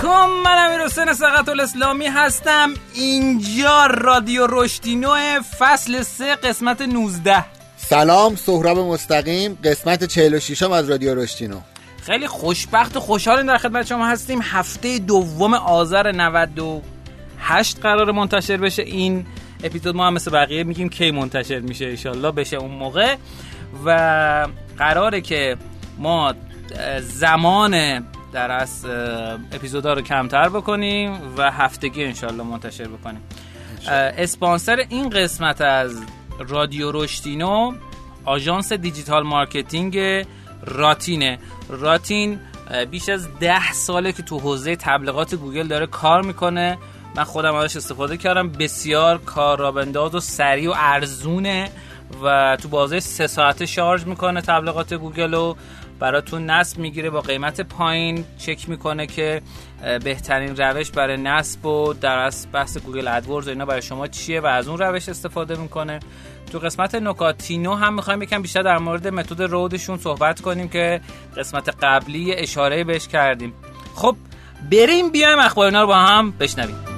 علیکم من امیر حسین سقط الاسلامی هستم. اینجا رادیو رشدینو فصل 3 قسمت 19 سلام سهراب مستقیم قسمت 46 م از رادیو رشدینو خیلی خوشبخت و خوشحالیم در خدمت شما هستیم. هفته دوم آذر 98 قرار منتشر بشه این اپیزود. ما هم مثل بقیه میگیم کی منتشر میشه انشالله بشه اون موقع. و قراره که ما زمان در واقع اپیزودا رو کمتر بکنیم و هفتگی انشالله منتشر بکنیم. اسپانسر این قسمت از رادیو رشدینو آژانس digital marketing راتینه. راتین بیش از ده ساله که تو حوزه تبلیغات گوگل داره کار می‌کنه. من خودم ازش استفاده کردم. بسیار کار راه بنداز و سریع و ارزونه و تو بازه سه ساعته شارژ می‌کنه تبلیغات گوگل رو. براتون نصب می‌گیره با قیمت پایین چک می‌کنه که بهترین روش برای نصب و در واقع بحث Google AdWords اینا برای شما چیه و از اون روش استفاده می‌کنه. تو قسمت نکاتینو هم می‌خوایم یکم بیشتر در مورد متد و روششون صحبت کنیم که قسمت قبلی اشاره بهش کردیم. خب بریم بیایم اخبار اینا رو با هم بشنویم.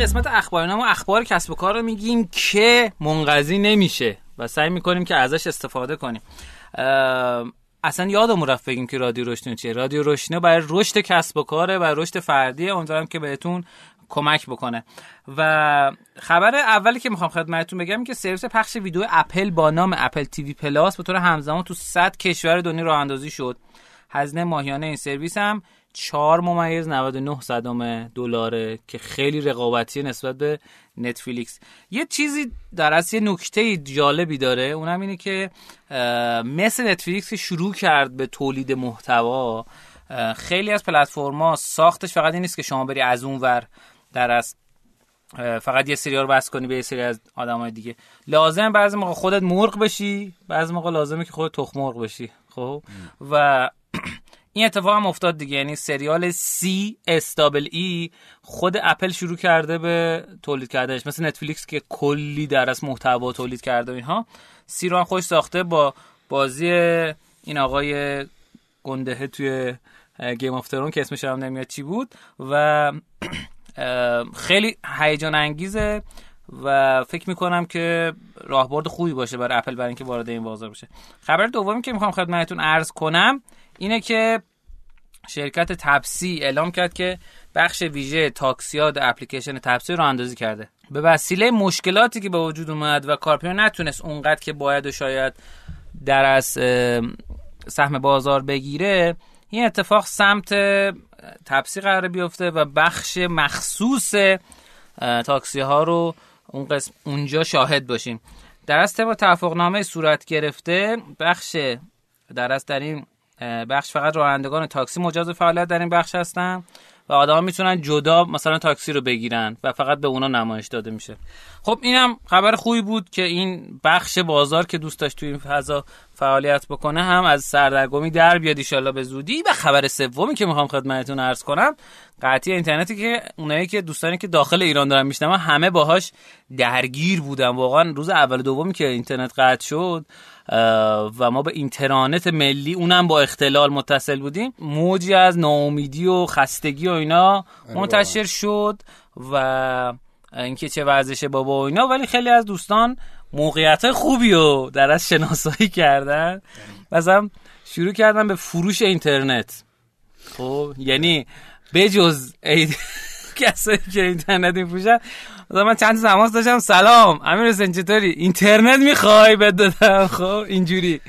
قسمت اخبارنامه و اخبار کسب و کار رو میگیم که منقضی نمیشه و سعی می‌کنیم که ازش استفاده کنیم. اصلا یادمون رفت بگیم که رادیو رشدینو چیه. رادیو رشدینو برای رشد کسب و کاره و رشد فردیه. امیدوارم که بهتون کمک بکنه. و خبر اولی که می‌خوام خدمتتون بگم که سرویس پخش ویدیو اپل با نام Apple TV Plus به طور همزمان تو 100 کشور دنیا راه اندازی شد. هزینه ماهیانه این سرویس هم 4 ممیز 99 صدم دلاره که خیلی رقابتی نسبت به نتفلیکس. یه چیزی در اصل یه نکته جالبی داره. اونم اینه که مثل نتفلیکس شروع کرد به تولید محتوا خیلی از پلتفرما ساختش فقط این نیست که شما بری از اون ور در از فقط یه سریال بس کنی به یه سری از های دیگه. لازم بعضی موقع خودت مرغ بشی بعضی موقع لازمه که خودت تخم مرغ بشی. خب؟ و این اتفاق هم افتاد دیگه. یعنی سریال See استابل ای خود اپل شروع کرده به تولید کردنش. مثل نتفلیکس که کلی در واقع محتوا تولید کرده اینها. See رو هم خوش ساخته با بازی این آقای گندهه توی Game of Thrones که اسمش هم نمیاد چی بود. و خیلی هیجان انگیزه و فکر می‌کنم که راهبرد خوبی باشه برای اپل برای اینکه وارد این بازار بشه. خبر دومی که می‌خوام خدمتتون عرض کنم اینه که شرکت تپسی اعلام کرد که بخش ویژه تاکسیاد اپلیکیشن تپسی رو اندازی کرده. به وسیله مشکلاتی که به وجود اومد و کارپیون نتونست اونقدر که باید و شاید در از سهم بازار بگیره این اتفاق سمت تپسی قرار بیفته و بخش مخصوص تاکسی ها رو اون قسم اونجا شاهد باشیم. در از توافقنامه صورت گرفته بخش در از در این بخش فقط رانندگان تاکسی مجاز فعالیت در این بخش هستن و آدم می‌تونن جدا مثلا تاکسی رو بگیرن و فقط به اونا نمایش داده میشه. خب اینم خبر خوبی بود که این بخش بازار که دوست داشت تو این فضا فعالیت بکنه هم از سردرگمی در بیاد ایشالله به زودی. و خبر سومی که می‌خوام خدمتتون عرض کنم قطعی اینترنتی که اونایی که دوستانی که داخل ایران دارن میشنم همه باهاش درگیر بودن. واقعا روز اول دومی که اینترنت قطع شد و ما به اینترنت ملی اونم با اختلال متصل بودیم. موجی از ناامیدی و خستگی و اینا منتشر شد و اینکه چه ورزش بابا و اینا ولی خیلی از دوستان موقعیت خوبی رو در از شناسایی کردن. مثلا شروع کردن به فروش اینترنت. خب یعنی بجز کسایی که اینترنت میفروشن من چند تماس داشتم. سلام امیر حسین چطوری؟ اینترنت می‌خوای؟ بدادم خب اینجوری.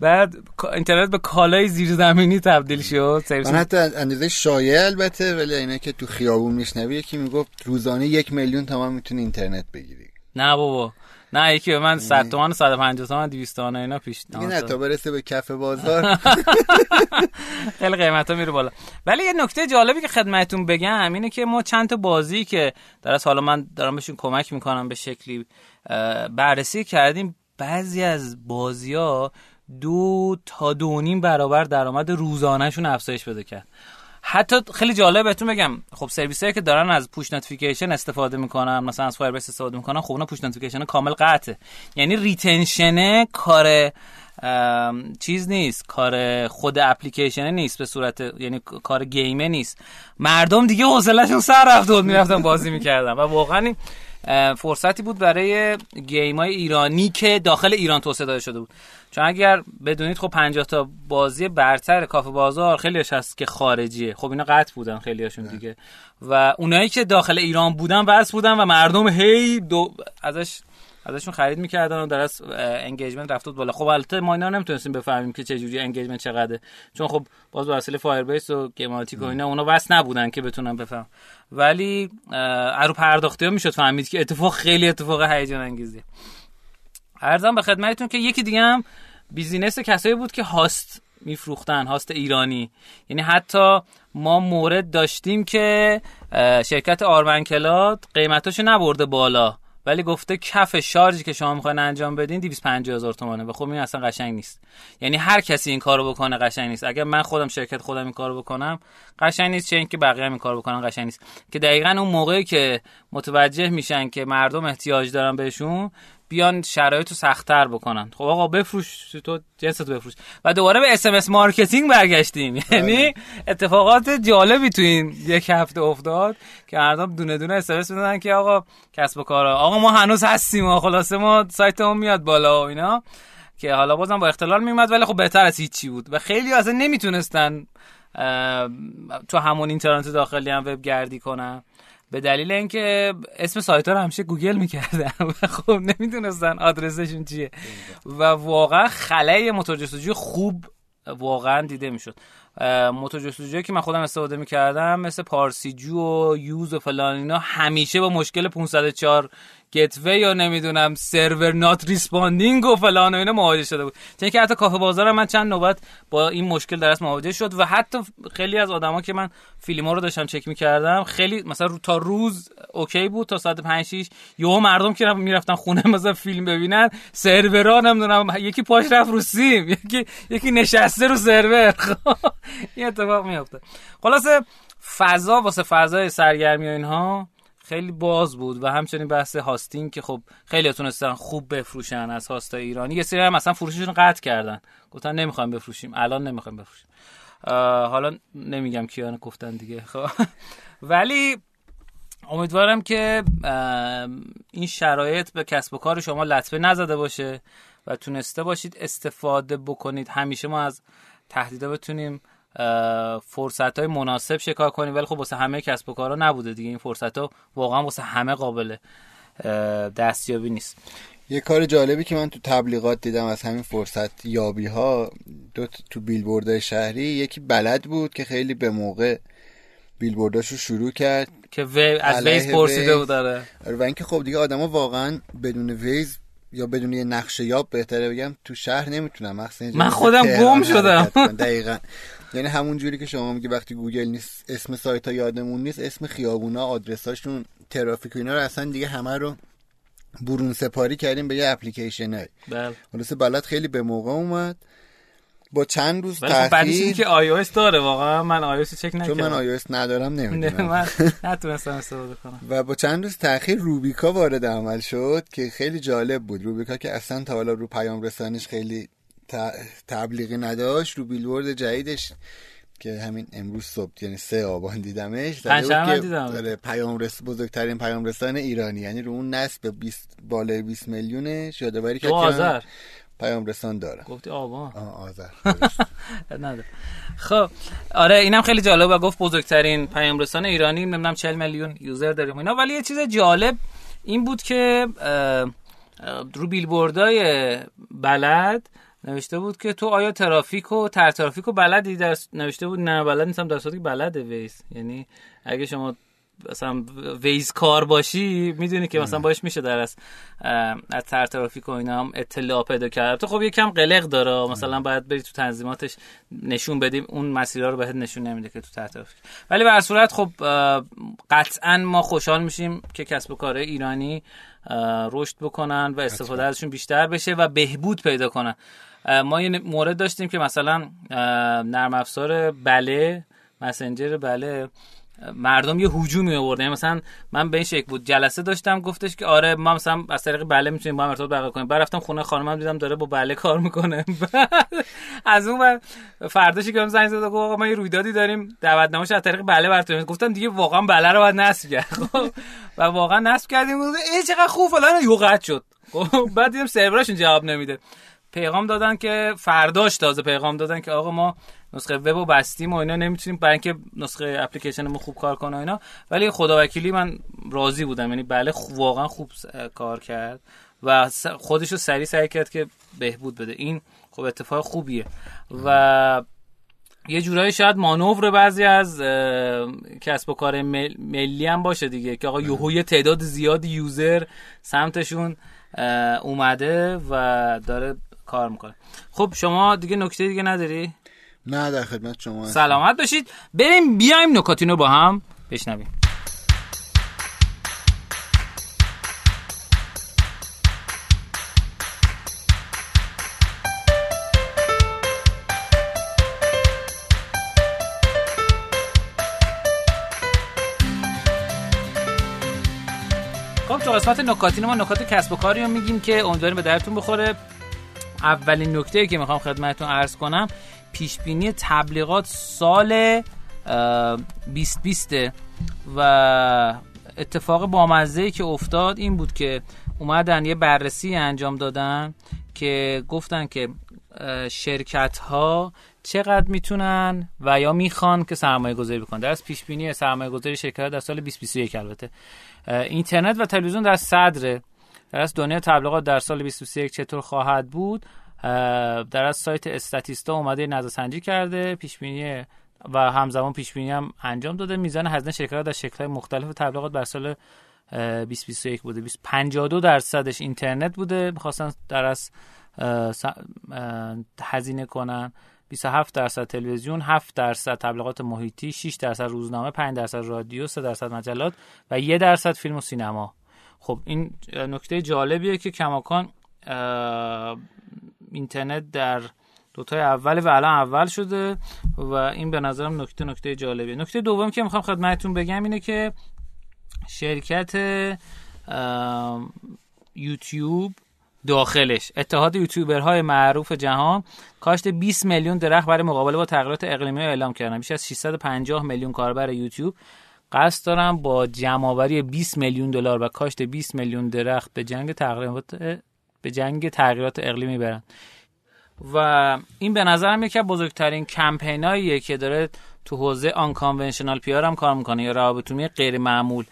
بعد اینترنت به کالای زیرزمینی تبدیل شد. من حتی اندازه شایع البته ولی اینه که تو خیابون میشنوی یکی می‌گفت روزانه یک میلیون تومان می‌تونی اینترنت بگیری. نه بابا. نه یکی به من 100 تومن 150 تومن 200 تومن اینا پیش نه تا برسه به کف بازار. خیلی قیمت ها میره بالا. ولی یه نکته جالبی که خدمتتون بگم اینه که ما چند تا بازی که در حالا من دارم بهشون کمک می‌کنم به شکلی بررسی کردیم بعضی از بازی ها دو تا دو نیم برابر درآمد روزانهشون افزایش پیدا کرد. حتی خیلی جالب بهتون بگم خب سرویس هایی که دارن از push notification استفاده می‌کنن مثلا از Firebase استفاده می‌کنن خب اونا push notification کامل قطعه. یعنی retention کار چیز نیست کار خود اپلیکیشن نیست به صورت یعنی کار game ه نیست. مردم دیگه حوصلهشون سر رفته بود می‌رفتن بازی می‌کردن. و واقعا فرصتی بود برای game های ایرانی که داخل ایران توسعه داده شده بود. چون اگر بدونید خب 50 تا بازی برتر کافه بازار خیلیش هست که خارجیه. خب اینا قطع بودن خیلیاشون دیگه. و اونایی که داخل ایران بودن بس بودن و مردم هی دو ازش ازشون خرید می‌کردن و در واقع engagement رفت بالا. خب البته ما اینا نمی‌تونستیم بفهمیم که چه جوری engagement چقدره. چون خب باز به وسیله Firebase و GameAnalytics و اینا اونا وصل نبودن که بتونن بفهم. ولی از رو پرداخته می‌شد فهمید که اتفاق خیلی اتفاق هیجان انگیزی. عرضم به خدمتتون که یکی دیگه هم business کسایی بود که host میفروختن host ایرانی. یعنی حتی ما مورد داشتیم که شرکت آروان کلاد قیمتاشو نبرده بالا. ولی گفته کف شارژی که شما می‌خواین انجام بدین 250 هزار تومانه و خب این اصلا قشنگ نیست. یعنی هر کسی این کارو بکنه قشنگ نیست. اگر من خودم شرکت خودم این کارو بکنم قشنگ نیست چه اینکه بقیه هم این کارو بکنن قشنگ نیست. که دقیقا اون موقعی که متوجه میشن که مردم احتیاج دارن بهشون بیان شرایط رو سختتر بکنن. خب آقا بفروش تو جنس تو بفروش. و دوباره به SMS marketing برگشتیم. یعنی بله. اتفاقات جالبی تو این یک هفته افتاد که مردم دونه دونه SMS که آقا کسب و کارا. آقا ما هنوز هستیم و خلاصه ما سایتمون میاد بالا و اینا. که حالا بازم با اختلال میومد ولی خب بهتر از هیچی بود. و خیلی اصلا نمی‌تونستن تو همون اینترنت داخلی هم وب گردی کنن. به دلیل اینکه اسم سایت ها رو همیشه گوگل می‌کردن. و خب نمی‌دونستن آدرسشون چیه. و واقعا خلای موتور جستجوی خوب واقعا دیده می‌شد. موتور جستجویی که من خودم استفاده می‌کردم مثل پارسیجو و یوز و فلان اینا همیشه با مشکل 504 gateway یا نمی‌دونم server not responding و فلان و اینا مواجه شده بود. چون که حتی کافه بازار من چند نوبت با این مشکل درست مواجه شد و حتی خیلی از آدما که من فیلیمو رو داشتم چک می‌کردم خیلی مثلا تا روز okay بود تا ساعت 5 6 یهو مردم که می‌رفتن خونه مثلا فیلم ببینن سرورا نمی‌دونم یکی پاش رفت رو سیم یکی یکی نشسته رو سرور. این اتفاق میفته خلاصه فضا واسه فضای سرگرمی و اینها خیلی باز بود و همچنین بحث هاستینگ که خب خیلی تونستن خوب بفروشن از هاست ایرانی. یه سری هم مثلا فروششون قطع کردن. گفتن نمی‌خوایم بفروشیم. الان نمی‌خوایم بفروشیم. حالا نمیگم کیان گفتن دیگه. خب. ولی امیدوارم که این شرایط به کسب و کار شما لطفه نزده باشه و تونسته باشید استفاده بکنید. همیشه ما از تهدیدا بتونیم فرصت های مناسب شکار کنیم ولی خب واسه همه کسب و کارا نبوده دیگه. این فرصت ها واقعا واسه همه قابل دستیابی نیست. یه کار جالبی که من تو تبلیغات دیدم از همین فرصت یابی ها دو تو بیلبوردهای شهری یکی بلد بود که خیلی به موقع بیلبورداشو شروع کرد. که وی از ویز پرسیده بود داره و اینکه خب دیگه آدما واقعا بدون ویز یا بدون یه نقشه یاب بهتره بگم تو شهر نمی‌تونم. من خودم گم شدم. دقیقا. یعنی همون جوری که شما میگی وقتی گوگل نیست اسم سایت ها یادمون نیست اسم خیابونا آدرساشون ترافیک و اینا رو اصلا دیگه همه رو برون سپاری کردیم به یه اپلیکیشن های بله بلد خیلی به موقع اومد. با چند روز خب تاخیر. که آی داره واقعا من آی چک نکردم. چون من آی ندارم نمی‌دونم. من نتونستم استفاده کنم. و با چند روز تاخیر روبیکا وارد عمل شد که خیلی جالب بود. روبیکا که اصلا تا حالا رو پیام رسانش خیلی تبلیغی نداشت رو بیلبورد جدیدش که همین امروز صبح یعنی سه آبان دیدمش که دیدم. پیام رس بزرگترین پیام رسان ایرانی یعنی رو اون نسل 20 بالای 20 میلیونش یادآوری کرد آذر پیام رسان داره گفتی آبان آذر. خب آره اینم خیلی جالب و گفت بزرگترین پیام رسان ایرانی نمی‌دونم 40 میلیون user داریم اینا. ولی یه چیز جالب این بود که رو بیلبوردای بلد نوشته بود که تو آیا ترافیک و تر ترافیک و بلدی در نوشته بود؟ نه بلد نیستم در صورتی که بلده Waze یعنی اگه شما مثلا Waze کار باشی می‌دونی که مثلا باش میشه در از از تر ترافیک و اینا هم اطلاع پیدا کرد. تو خب یکم قلق داره مثلا باید بری تو تنظیماتش نشون بدیم اون مسیرها رو بهت نشون نمیده که تو تر ترافیک. ولی به صورت خب قطعا ما خوشحال میشیم که کسب و کار ایرانی رشد بکنن و استفاده ازشون بیشتر بشه و بهبود پیدا کنن. ما یه مورد داشتیم که مثلا نرم افزار بله مسنجر بله مردم یه هجومی آوردن یعنی مثلا من به این شکل بود. جلسه داشتم گفتش که آره ما مثلا از طریق بله می‌تونیم با هم ارتباط برقرار کنیم. بعد رفتم خونه خانمم دیدم داره با بله کار می‌کنه. از اون بعد فرداشی که زنگ زد گفت آقا ما یه رویدادی داریم. دعوتنامه‌اش از طریق بله براتون گفتم دیگه واقعا بله رو باید نصب کرد. خب، و واقعا نصب کردیم. ای چقدر خوب فلان. یوقت شد. خب، بعد دیدم سرورشون جواب نمیده. پیغام دادن که فرداش تازه پیغام دادن که آقا ما نسخه وب و بستیم و اینا نمی‌تونیم برای اینکه نسخه اپلیکیشن ما خوب کار کنه اینا. ولی خدا وکیلی من راضی بودم. یعنی بله واقعا خوب کار کرد و خودش رو سریع سعی کرد که بهبود بده. این خب اتفاق خوبیه. و یه جورایی شاید مانور بعضی از کسب و کار ملی هم باشه دیگه که آقا. یهو تعداد زیادی یوزر سمتشون اومده و داره کار می‌کنه. خب شما دیگه نکته دیگه نداری؟ نه در خدمت شما سلامت باشید. بریم بیایم نکاتینو با هم بشنویم. خب تو قسمت نکاتین ما نکات کسب و کاری رو میگیم که امیدواریم به درتون بخوره. اولین نکته که می‌خوام خدمتتون عرض کنم پیش بینی تبلیغات سال 2020 و اتفاق بامزه که افتاد این بود که اومدن یه بررسی انجام دادن که گفتن که شرکت ها چقدر می‌تونن و یا می‌خوان که سرمایه گذاری بکنن. در از پیش بینی سرمایه گذاری شرکت در سال 2021 البته. اینترنت و تلویزیون در صدره در از دنیا تبلیغات در سال 2021 چطور خواهد بود؟ در از سایت استاتیستا اومده نظرسنجی کرده پیش بینی و همزمان پیش بینی هم انجام داده. میزان هزینه شرکت در شکل مختلف تبلیغات بر سال 2021 بوده. 52 درصدش اینترنت بوده. می‌خواستن در از هزینه کنن. 27 درصد تلویزیون 7 درصد تبلیغات محیطی 6 درصد روزنامه 5 درصد رادیو 3 درصد مجلات و 1 درصد فیلم و سینما. خب این نکته جالبیه که کماکان اینترنت در دوتای اول و الان اول شده و این به نظرم نکته نکته جالبیه. نکته دوم که می‌خوام خدمتتون بگم اینه که شرکت یوتیوب داخلش اتحاد یوتیوبرهای معروف جهان کاشت 20 میلیون درخت برای مقابله با تغییرات اقلیمی اعلام کردن. بیش از 650 میلیون کاربر یوتیوب قصد دارن با جمعآوری 20 میلیون دلار و کاشت 20 میلیون درخت به جنگ تغییرات به جنگ تغییرات اقلیمی برن و این به نظرم یکی از بزرگترین کمپیناییه که داره تو حوزه آن کانونشنال پیار هم کار می‌کنه یا روابط غیر معمول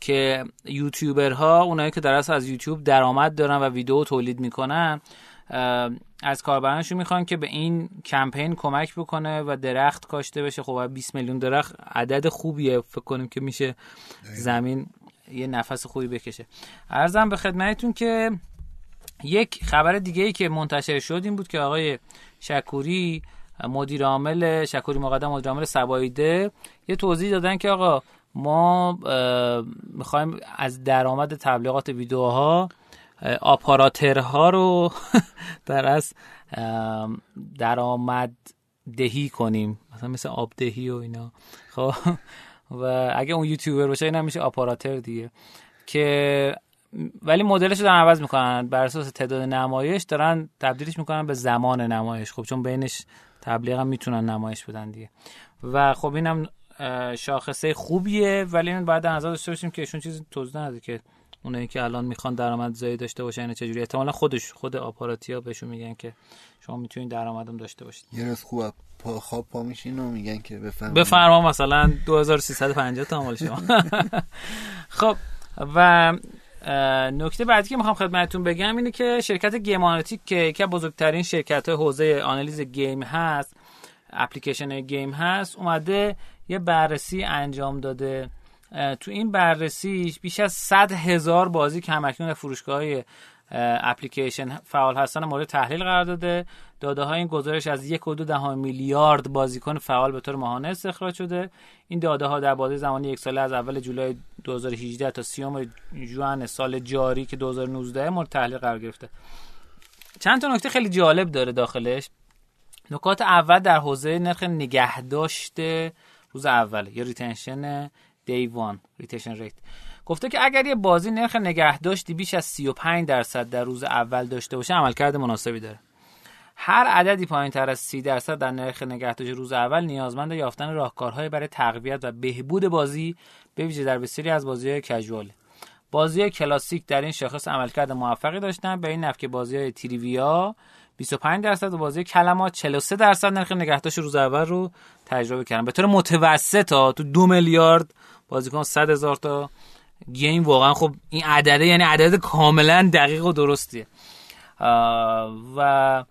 که یوتیوبرها اونایی که در از یوتیوب درآمد دارن و ویدیو تولید می‌کنن از کاربرانشون می‌خوان که به این کمپین کمک بکنه و درخت کاشته بشه. خب 20 میلیون درخت عدد خوبیه. فکر کنیم که میشه زمین یه نفس خوبی بکشه. ارزم به خدمتتون که یک خبر دیگه ای که منتشر شد این بود که آقای شکوری مدیر عامل شکوری مقدم مدیر عامل سبایده یه توضیح دادن که آقا ما می‌خوایم از درآمد تبلیغات ویدیوها آپاراترها رو در از درآمد دهی کنیم. مثلا مثل آب دهی و اینا. خب؟ و اگه اون یوتیوبر باشه اینا میشه آپاراتر دیگه. که ولی مدلش رو دارن عوض می‌کنن. بر اساس تعداد نمایش دارن تبدیلش می‌کنن به زمان نمایش. خب چون بینش تبلیغ هم می‌تونن نمایش بدن دیگه. و خب اینم شاخصه خوبیه ولی این بعد نظر داشته باشیم که ایشون چیزی توضیح نده که اونایی که الان می‌خوان درآمد زایی داشته باشن چجوری؟ احتمالا خودش خود آپاراتیا بهشون میگن که شما می‌تونید درآمدم داشته باشید. یه روز خوب پا خواب پا میشین و میگن که بفرما بفرما مثلا 2350 تا مال شما. خب و نکته بعدی که می‌خوام خدمتتون بگم اینه که شرکت GameAnalytics که یکی بزرگترین شرکت حوزه آنالیز game هست اپلیکیشن game هست اومده یه بررسی انجام داده. تو این بررسی بیش از 100 هزار بازی کمکنون فروشگاه اپلیکیشن فعال هستن مورد تحلیل قرار داده. داده های این گزارش از یک و دو ده میلیارد بازیکن فعال به طور ماهانه استخراج شده. این داده ها در بازه زمانی یک ساله از اول جولای 2018 تا سیوم جون سال جاری که 2019 مورد تحلیل قرار گرفته. چند تا نکته خیلی جالب داره داخلش. نکات اول در حوزه نرخ نگهداشت روز اول یا retention day one retention rate گفته که اگر یه بازی نرخ نگهداشتی بیش از 35 درصد در روز اول داشته باشه عملکرد مناسبی داره. هر عددی پایین تر از 30 درصد در نرخ نگهداشت روز اول نیازمند یافتن راهکارهای برای تقویت و بهبود بازی به ویژه در بسیاری از بازی‌های کژوال بازی کلاسیک در این شاخص عملکرد موفقی داشتن. به این نفع که بازی های تریویا 25 درصد و بازی کلمات 43 درصد نرخ نگهداشت روز اول رو تجربه کردن. به طور متوسط تو دو میلیارد بازیکن 100 هزار تا گیم واقعا خب این عدده یعنی عدد کاملا دقیق و درستیه. و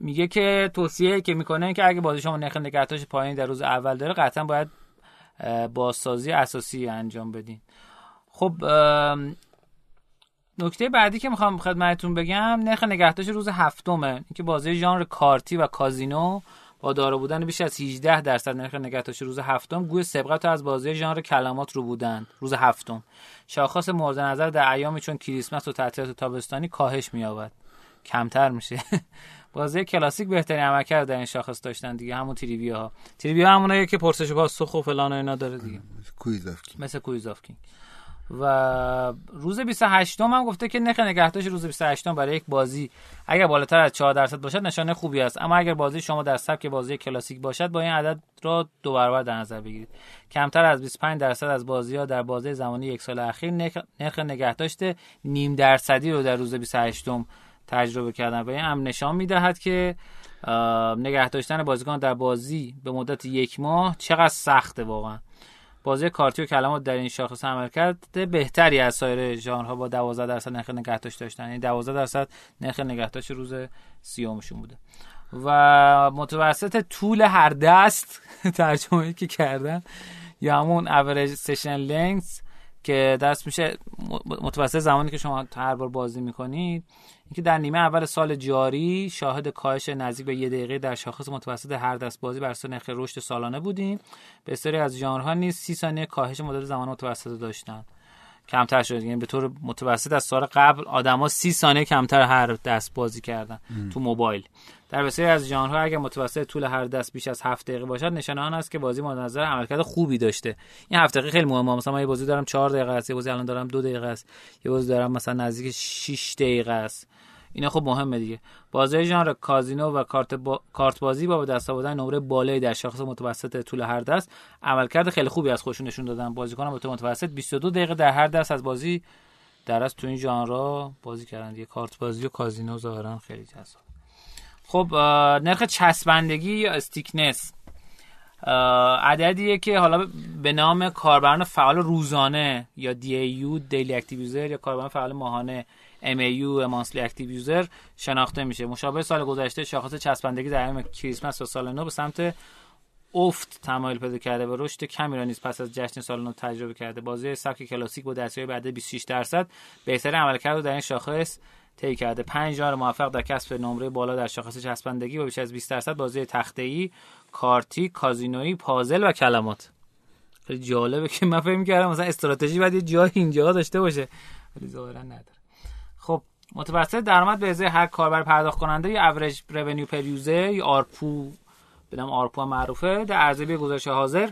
میگه که توصیه که می‌کنه که اگه بازی شما نرخ پایین در روز اول داره قطعا باید بازسازی اساسی انجام بدین. خب نکته بعدی که می‌خوام خدمتتون بگم نرخ نگهداشت روز هفتمه. اینکه بازی ژانر کارتی و کازینو با دارا بودن بیش از 18 درصد نرخ نگهداشت روز هفتم گوی سبقت از بازی ژانر کلمات رو ربودند روز هفتم. شاخص مورد نظر در ایامی چون کریسمس و تعطیلات تابستانی کاهش می‌یابد. کمتر میشه. بازی کلاسیک بهترین عملکرد در این شاخص داشتن دیگه همون trivia ها trivia همونایی که پرسش و پاسخ و فلان و اینا داره دیگه. quiz مثل quiz و روز 28 هم گفته که نرخ نگهداشت روز 28 برای یک بازی اگر بالاتر از 4 درصد باشد نشانه خوبی است. اما اگر بازی شما در سبک بازی کلاسیک باشد با این عدد را دو برابر در نظر بگیرید. کمتر از 25 درصد از بازی ها در بازی زمانی یک سال اخیر نرخ نگهداشت نیم درصدی رو در روز 28 تجربه کردن و این هم نشان می‌دهد که نگه داشتن بازیکن در بازی به مدت یک ماه چقدر سخته واقعا. بازی کارتی و کلمات در این شاخص عمل کرده بهتری از سایر ژانرها با 12 درصد نرخ نگهداشت داشتن. یعنی 12 درصد نرخ نگهداشت روز سیومشون بوده. و متوسط طول هر دست ترجمه که کردن یا همون average session length که دست میشه متوسط زمانی که شما هر بار بازی می‌کنید اینکه در نیمه اول سال جاری شاهد کاهش نزدیک به یه دقیقه در شاخص متوسط هر دست بازی بر اساس نرخ رشد سالانه بودیم بسیاری از ژانرها نیز سی ثانیه کاهش مدت زمان متوسط داشتن. کمتر شد. یعنی به طور متوسط از سال قبل آدما سی ثانیه کمتر هر دست بازی کردن تو موبایل. در بسیاری از ژانرها اگر متوسط طول هر دست بیش از 7 دقیقه باشد نشانه آن است که بازی مورد نظر عملکرد خوبی داشته. این 7 دقیقه خیلی مهمه. مثلا من یه بازی دارم 4 دقیقه است یه بازی الان دارم 2 دقیقه است یه بازی دارم مثلا نزدیک 6 دقیقه است. اینا خب مهمه دیگه. بازی ژانر کازینو و کارت, با... کارت بازی با دست آوردن نمره بالایی در شاخص متوسط طول هر دست عملکرد خیلی خوبی از خودشون نشون دادن. بازیکن به متوسط 22 دقیقه در هر دست از بازی در از تو این ژانر بازی کردن دیگه. کارت بازی و کازینو ظاهرا خیلی جذاب. خب نرخ چسبندگی یا stickiness عددیه که حالا به نام کاربران فعال روزانه یا DAU daily active یا کاربران فعال ماهانه MAU monthly active user شناخته میشه. مشابه سال گذشته شاخص چسبندگی در ایام کریسمس و سال نو به سمت افت تمایل پیدا کرده و رشد کمی را نیز پس از جشن سال نو تجربه کرده. بازی سبک کلاسیک با دستیابی بعد 26 درصد بهترین عملکرد در این شاخص طی کرده. 5 ژانر موفق در کسب نمره بالا در شاخص چسبندگی با بیش از 20 درصد بازی تخته‌ای کارتی کازینویی پازل و کلمات. خیلی جالبه که من فکر می‌کردم مثلا استراتژی بعد یه جای اینجا داشته باشه ولی ظاهرا نداره. خب متوسط درآمد به ازای هر کاربر پرداخت کننده یا average revenue per user یا ARPU بدم آرپو معروفه در ارزیابی گزارش حاضر.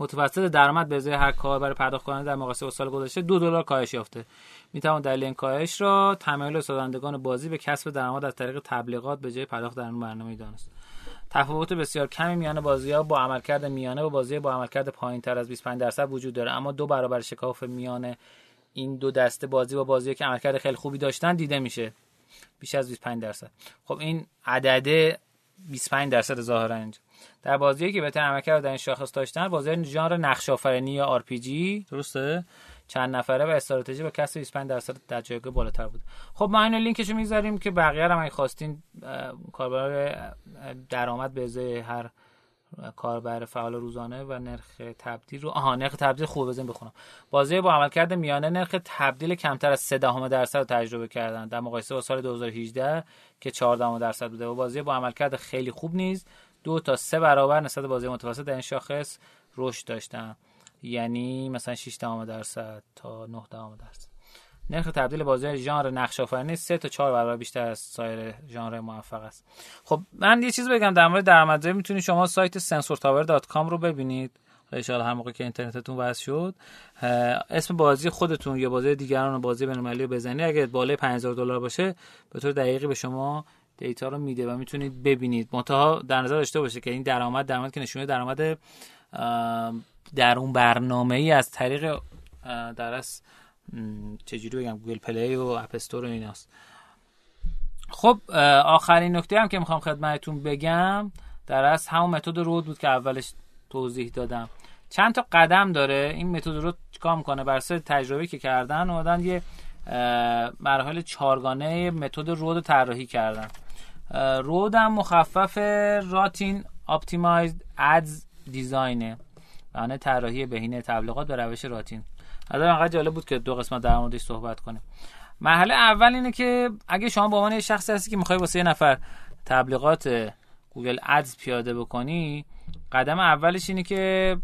متوسط درآمد به ازای هر کاربر پرداخت کننده در مقایسه با سال گذشته دو دلار کاهش یافته. می توان دلیل این کاهش را تمایل سازندگان بازی به کسب درآمد از طریق تبلیغات به جای پرداخت در برنامه دانست. تفاوت بسیار کمی میان بازی ها با عملکرد میانه و بازی با عملکرد پایین تر از 25 درصد وجود داره. اما دو برابر شکاف میانه این دو دسته بازی با بازی که عملکرد خیلی خوبی داشتن دیده میشه. بیش از 25 درصد. خب این عدده 25 درصد ظاهرا اینجا. در بازی که بهتر عملکرد در این شاخص داشتن بازی ژانر نقش آفرینی یا آر درسته؟ چند نفره و استراتژی با کسب 25 درصد در جایگاه بالاتر بود. خب ما اینو لینکشو می‌ذاریم که بقیه هم اگه خواستین کاربر درآمد به ازای هر کاربر فعال روزانه و نرخ تبدیل رو آها نرخ تبدیل خوب بزنیم بخونم. بازی با عملکرد میانه نرخ تبدیل کمتر از 3 دهم درصد رو تجربه کردن. در مقایسه با سال 2018 که 4 دهم درصد بوده. و بازی با عملکرد خیلی خوب نیز دو تا سه برابر نسبت بازی متوسط در این شاخص رشد داشتن. یعنی مثلا 6 دهم درصد تا 9 دهم درصد. نرخ تبدیل بازی ژانر نقش آفرینی 3 تا 4 برابر بیشتر از سایر ژانر موفق است. خب من یه چیز بگم در مورد درآمدزایی. می‌تونید شما سایت sensortower.com رو ببینید. ان هر موقع که اینترنتتون وصل شد. اسم بازی خودتون یا بازی دیگران بازی بین‌المللی رو بزنید. اگه بالای 5000 دلار باشه به طور دقیقی به شما دیتا رو میده و می‌تونید ببینید. منتها در نظر داشته باشه که این درآمد درآمد که نشونه درآمد در اون برنامه ای از طریق درس چجوری بگم Google Play و App Store و ایناست. خب آخرین نکته هم که می‌خوام خدمتتون بگم در از همون متد ROAD بود که اولش توضیح دادم. چند تا قدم داره این متد رو چیکار می‌کنه؟ بر اساس تجربه که کردن اومدن یه مراحل چهارگانه متد ROAD طراحی کردن. ROAD هم مخفف Ratin Optimized Ads Design ه. یعنی طراحی بهینه تبلیغات به روش راتین. از انقدر جالب بود که دو قسمت در موردش صحبت کنیم. مرحله اول اینه که اگه شما به عنوان یه شخصی هستی که می‌خوای واسه یه نفر تبلیغات Google Ads پیاده بکنی قدم اولش اینه که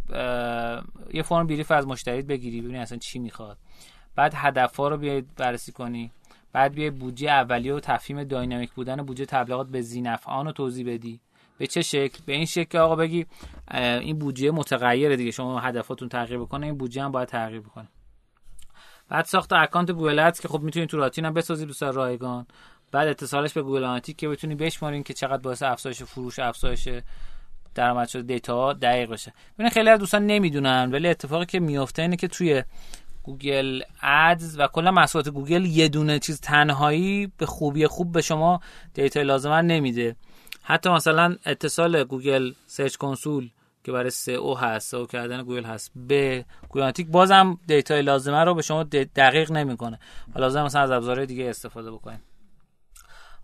یه فرم brief از مشتریت بگیری ببینی اصلا چی می‌خواد. بعد هدفها رو بیاید بررسی کنی. بعد بیای بودجه اولیه و تفهیم dynamic بودن بودجه تبلیغات به ذینفعان رو توضیح بدی. به چه شکل؟ به این شکل آقا بگی این بودجه متغیره دیگه. شما هدفاتون تغییر بکنه این بودجه هم باید تغییر بکنه. بعد ساخت account Google که خب می‌تونید تو راتین هم بسازید به رایگان. بعد اتصالش به Google Analytic که بتونی بشمارین که چقدر باعث افزایش فروش افزایش درآمد شده data دقیق بشه. ببین خیلی از دوستان نمی‌دونن ولی اتفاقی که میفته اینه که توی Google Ads و کلا محصولات گوگل یه دونه چیز تنهایی به خوبی خوب به شما data لازمه نمیده. حتی مثلا اتصال Google Search Console که برای SEO هست SEO کردن گوگل هست به گوگل بازم data لازمه رو به شما دقیق نمی‌کنه. و لازم مثلا از ابزارهای دیگه استفاده بکنیم.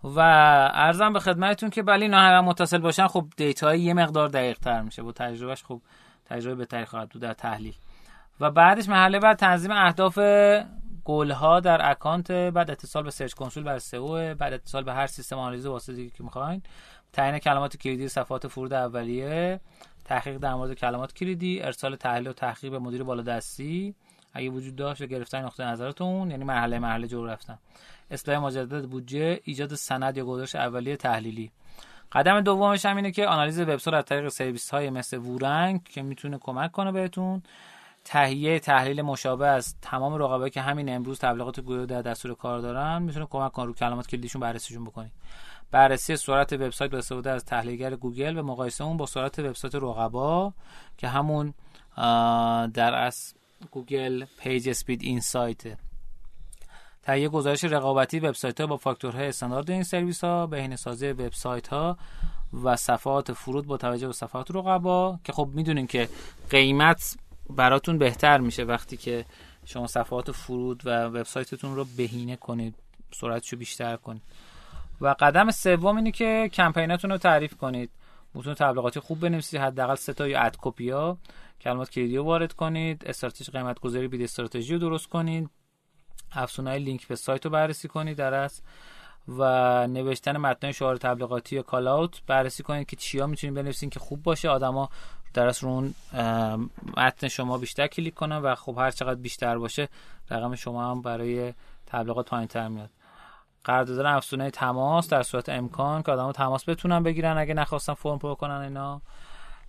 و عرضم به خدمتتون که بلی اینا هم متصل باشن خب data یه مقدار دقیق تر میشه. با تجربهش خب تجربه بهتری خواهد بود در تحلیل. و بعدش مرحله بعد تنظیم اهداف گل ها در account بعد اتصال به Search Console بر SEO بعد اتصال به هر سیستم آنالیز واسطه که می‌خواین. تعیین کلمات کلیدی صفحات فرود اولیه تحقیق در مورد کلمات کلیدی ارسال تحلیل و تحقیق به مدیر بالادستی. اگه وجود داشت و گرفتن نقطه نظرتون یعنی مرحله مرحله جور رفتن. اصلاح مجدد بودجه ایجاد سند یا گزارش اولیه تحلیلی. قدم دومش هم اینه که آنالیز وبسایت از طریق سرویس های مثل WooRank که می‌تونه کمک کنه بهتون. تهیه تحلیل مشابه از تمام رقبا که همین امروز تبلیغات گوگل در دستور کار دارن می‌تونه کمک کنه رو کلمات کلیدیشون بررسیشون بکنید بررسی سرعت وبسایت با استفاده از تحلیلگر گوگل و مقایسه اون با سرعت وبسایت رقبا که همون در اصل Google Page Speed Insight. تهیه گزارش رقابتی وبسایت ها با فاکتورهای استاندارد این سرویس ها بهینه سازی وبسایت ها و صفحات فرود با توجه به صفحات رقبا که خب می‌دونین که قیمت براتون بهتر میشه وقتی که شما صفحات فرود و وبسایتتون رو بهینه کنید سرعتشو بیشتر کنید. و قدم سوم اینه که کمپیناتون رو تعریف کنید. متون تبلیغاتی خوب بنویسید حداقل سه تا اد کپیا کلمات کلیدی رو وارد کنید استراتژی قیمت گذاری بید استراتژی رو درست کنید. افزونهای لینک به سایت رو بررسی کنید در از و نوشتن متن شعار تبلیغاتی یا کال اوت بررسی کنید که چیا می‌تونید بنویسید که خوب باشه. آدما در از رو اون متن شما بیشتر کلیک کنن و خب هر چقدر بیشتر باشه رقم شما هم برای تبلیغات پایینتر میاد. قرارداد افزونه تماس در صورت امکان که آدمو تماس بتونن بگیرن اگه نخواستن فرم پر کنن اینا.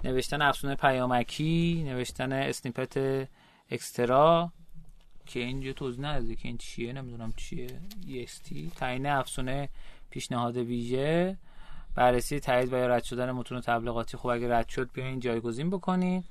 نوشتن افزونه پیامکی نوشتن اسنیپت اکسترا که اینجا توضیح نداده که این چیه نمی‌دونم چیه EST تعیین افزونه پیشنهاد ویژه بررسی تایید و یا رد شدن متون تبلیغاتی. خوب اگه رد شد بیاین جایگزین بکنید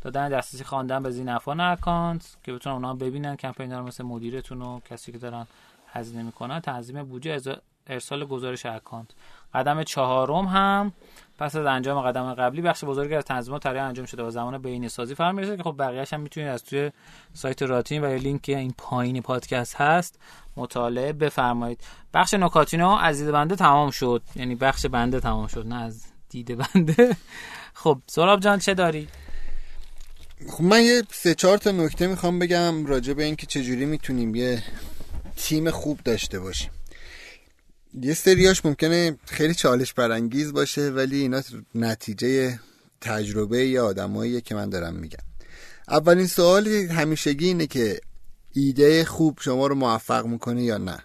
دادن دسترسی خواندن به زینفان اکانت که بتونن اونا ببینن کمپین مثل مدیرتون و کسی که دارن هزینه می‌کنن تنظیم بودجه ارسال گزارش اکانت. قدم چهارم هم پس از انجام قدم قبلی بخش بزرگی از تنظیمات طراحی انجام شده و زمان بینی سازی فرم می‌رسه که خب بقیه‌اش هم می‌تونید از توی سایت راتین و لینک این پایین پادکست هست مطالعه بفرمایید. بخش نکاتینو از دید بنده تمام شد. یعنی بخش بنده تمام شد نه از دید بنده. خب سراب جان چه داری؟ خب من یه سه چهار تا نکته می‌خوام بگم راجع به اینکه چجوری می‌تونیم یه تیم خوب داشته باشیم. یه سریاش ممکنه خیلی چالش برانگیز باشه ولی اینا نتیجه تجربه یا آدماییه که من دارم میگم. اولین سوال همیشگی اینه که ایده خوب شما رو موفق می‌کنه یا نه؟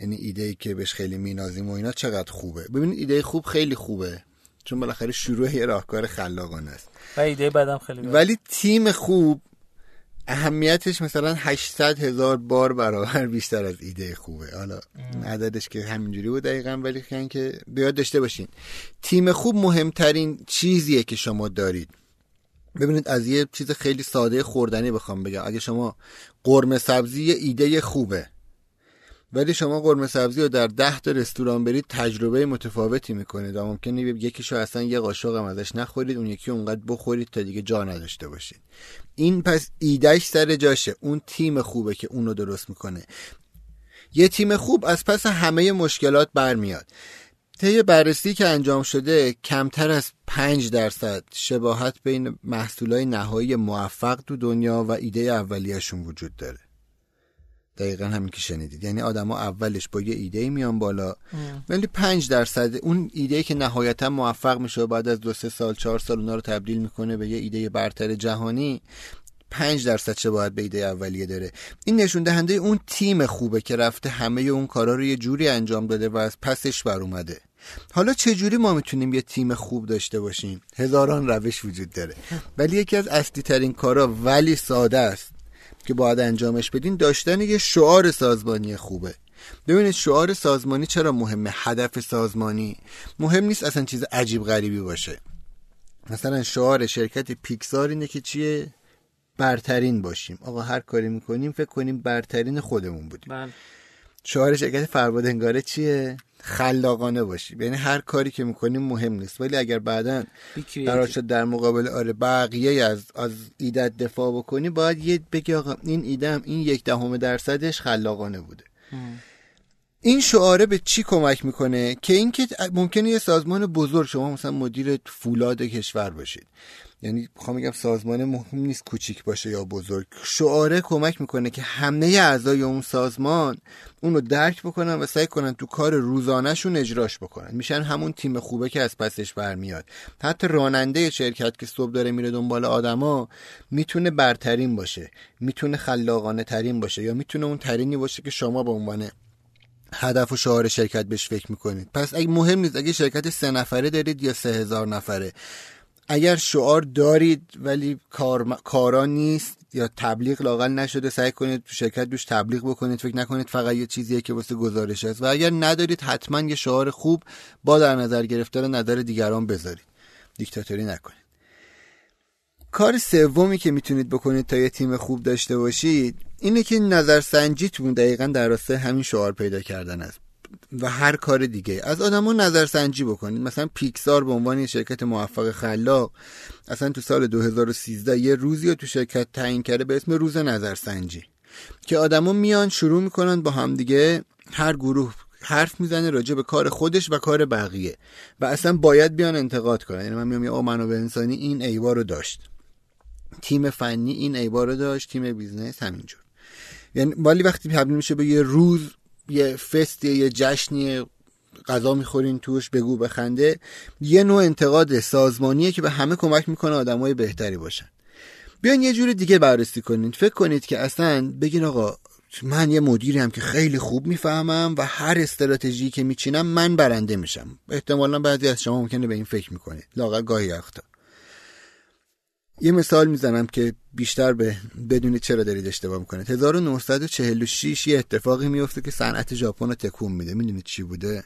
یعنی ایده ای که بهش خیلی مینازیم و اینا چقدر خوبه؟ ببینید ایده خوب خیلی خوبه چون بالاخره شروع یه راهکار خلاقانه است. و ایده بدم خیلی ولی تیم خوب اهمیتش مثلا 800 هزار بار برابر بیشتر از ایده خوبه. حالا عددش که همینجوری بود دقیقا ولی که بیاد داشته باشین. تیم خوب مهمترین چیزیه که شما دارید. ببینید از یه چیز خیلی ساده خوردنی بخوام بگم. اگه شما قرمه سبزی ایده خوبه ولی شما قرمه سبزی رو در ده تا رستوران برید تجربه متفاوتی می‌کنید و ممکنه یکیشو اصلا یه قاشق هم ازش نخورید اون یکی اونقدر بخورید تا دیگه جا نداشته باشید. این پس ایدهش سر جاشه. اون تیم خوبه که اونو درست می‌کنه. یه تیم خوب از پس همه مشکلات برمیاد. طی بررسی که انجام شده کمتر از 5 درصد شباهت بین محصولای نهایی موفق تو دنیا و ایده اولیهشون وجود داره. دقیقا همین که شنیدید. یعنی آدما اولش با یه ایده میان بالا. ولی پنج درصد اون ایده که نهایتا موفق میشه و بعد از دو سه سال چهار سال اونا رو تبدیل می‌کنه به یه ایده برتر جهانی پنج درصد چه باید به ایده اولیه داره؟ این نشون دهنده اون تیم خوبه که رفته همه اون کارا رو یه جوری انجام داده و از پسش بر اومده. حالا چه جوری ما می‌تونیم یه تیم خوب داشته باشیم؟ هزاران روش وجود داره. ولی یکی از اصلی ترین کارا ولی ساده است. که باید انجامش بدین داشتن یه شعار سازمانی خوبه. ببینید شعار سازمانی چرا مهمه؟ هدف سازمانی. مهم نیست اصلا چیز عجیب غریبی باشه. مثلا شعار شرکت پیکسار اینه که چیه؟ برترین باشیم. آقا هر کاری می‌کنیم فکر کنیم برترین خودمون بودیم. بله. شعار شرکت فربادنگاره چیه؟ خلاقانه باشیم یعنی هر کاری که می‌کنیم مهم نیست. ولی اگر بعدا قرار شد در مقابل آره بقیه از از ایدت دفاع بکنی باید یه بگی آقا این ایدم این یک دهم درصدش خلاقانه بوده. این شعاره به چی کمک می‌کنه؟ که اینکه ممکنه یه سازمان بزرگ شما مثلا مدیر فولاد کشور باشید. یعنی می‌خوام بگم سازمان مهم نیست کوچیک باشه یا بزرگ. شعاره کمک می‌کنه که همه اعضای اون سازمان اونو درک بکنن و سعی کنن تو کار روزانهشون اجراش بکنن. میشن همون تیم خوبه که از پسش برمیاد. حتی راننده شرکت که صبح داره میره دنبال آدما می‌تونه برترین باشه می‌تونه خلاقانه ترین باشه یا می‌تونه اون ترینی باشه که شما به عنوان هدف و شعار شرکت بهش فکر می‌کنید. پس اگه مهم نیست اگه شرکت سه نفره دارید یا سه هزار نفره اگر شعار دارید ولی کار... کارا نیست یا تبلیغ لاقل نشده سعی کنید تو شرکت دوش تبلیغ بکنید فکر نکنید فقط یه چیزیه که واسه گزارش است و اگر ندارید حتما یه شعار خوب با در نظر گرفتن نظر دیگران بذارید. دیکتاتوری نکنید. کار سومی که می‌تونید بکنید تا یه تیم خوب داشته باشید اینه که نظرسنجیتون دقیقا در راستای همین شعار پیدا کردن است. و هر کار دیگه. از آدما نظرسنجی بکنید. مثلا Pixar به عنوان یه شرکت موفق خلاق اصلا تو سال 2013 یه روزی رو تو شرکت تعیین کرده به اسم روز نظرسنجی. که آدما میان شروع می‌کنن با همدیگه هر گروه حرف می‌زنه راجع به کار خودش و کار بقیه. و اصلا باید بیان انتقاد کنن. یعنی من میام آقا منابع انسانی این ایرادا رو داشت. تیم فنی این ایرادا رو داشت تیم business همینجور. یعنی ولی وقتی تبدیل میشه به یه روز یه فست یه جشنی غذا می‌خورین توش بگو بخنده یه نوع انتقاد سازمانیه که به همه کمک می‌کنه آدمای بهتری باشن. بیان یه جور دیگه بررسی کنین. فکر کنید که اصلا بگین آقا من یه مدیریم که خیلی خوب می‌فهمم و هر استراتژی که میچینم من برنده میشم. احتمالا بعضی از شما ممکنه به این فکر می‌کنید. لاغر گاهی وقتا. یه مثال می‌زنم که بیشتر به بدونید چرا دارید اشتباه می‌کنید. 1946 یه اتفاقی میفته که صنعت ژاپن رو تکون میده. می‌دونید چی بوده؟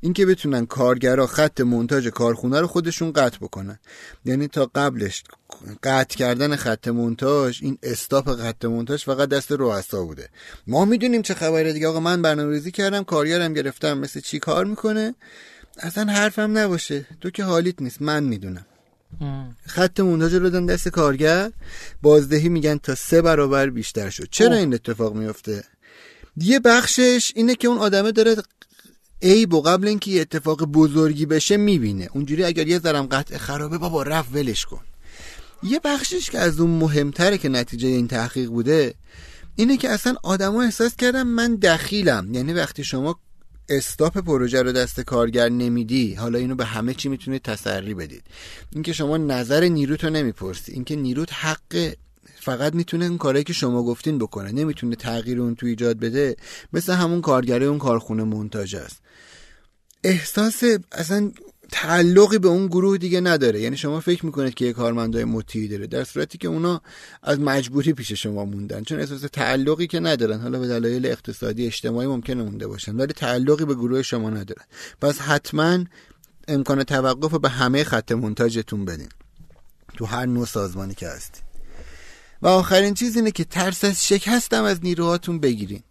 اینکه بتونن کارگرا خط مونتاژ کارخونه رو خودشون قطع بکنن. یعنی تا قبلش قطع کردن خط مونتاژ این استاپ خط مونتاژ فقط دست رؤسا بوده. ما می‌دونیم چه خبره دیگه. آقا من برنامه‌ریزی کردم کارگرم گرفتم. مثل چی کار می‌کنه؟ اصلا حرفم نباشه. تو که حالیت نیست. من می‌دونم. خط مونتاژ رو دادن دست کارگر بازدهی میگن تا سه برابر بیشتر شد. چرا این اتفاق میفته؟ یه بخشش اینه که اون آدمه داره ای و قبل اینکه یه اتفاق بزرگی بشه می‌بینه. اونجوری اگر یه ذرم قطع خرابه بابا رفت ولش کن. یه بخشش که از اون مهمتره که نتیجه این تحقیق بوده اینه که اصلا آدما احساس کردن من دخیلم. یعنی وقتی شما استاپ پروژه رو دست کارگر نمیدی حالا اینو به همه چی می‌تونید تسری بدید. اینکه شما نظر نیروتو نمی‌پرسی اینکه نیروت حق فقط می‌تونه اون کارهایی که شما گفتین بکنه نمی‌تونه تغییر اون تو ایجاد بده مثل همون کارگره اون کارخونه مونتاژ است. احساس اصلا تعلقی به اون گروه دیگه نداره. یعنی شما فکر می‌کنید که یه کارمندای مطیعی داره در صورتی که اونا از مجبوری پیش شما موندن. چون احساس تعلقی که ندارن. حالا به دلایل اقتصادی اجتماعی ممکنه مونده باشن ولی تعلقی به گروه شما ندارن. پس حتما امکان توقف به همه خط منتاجتون بدین. تو هر نوع سازمانی که هستین. و آخرین چیز اینه که ترس از شکستم از نیروهاتون بگیرین.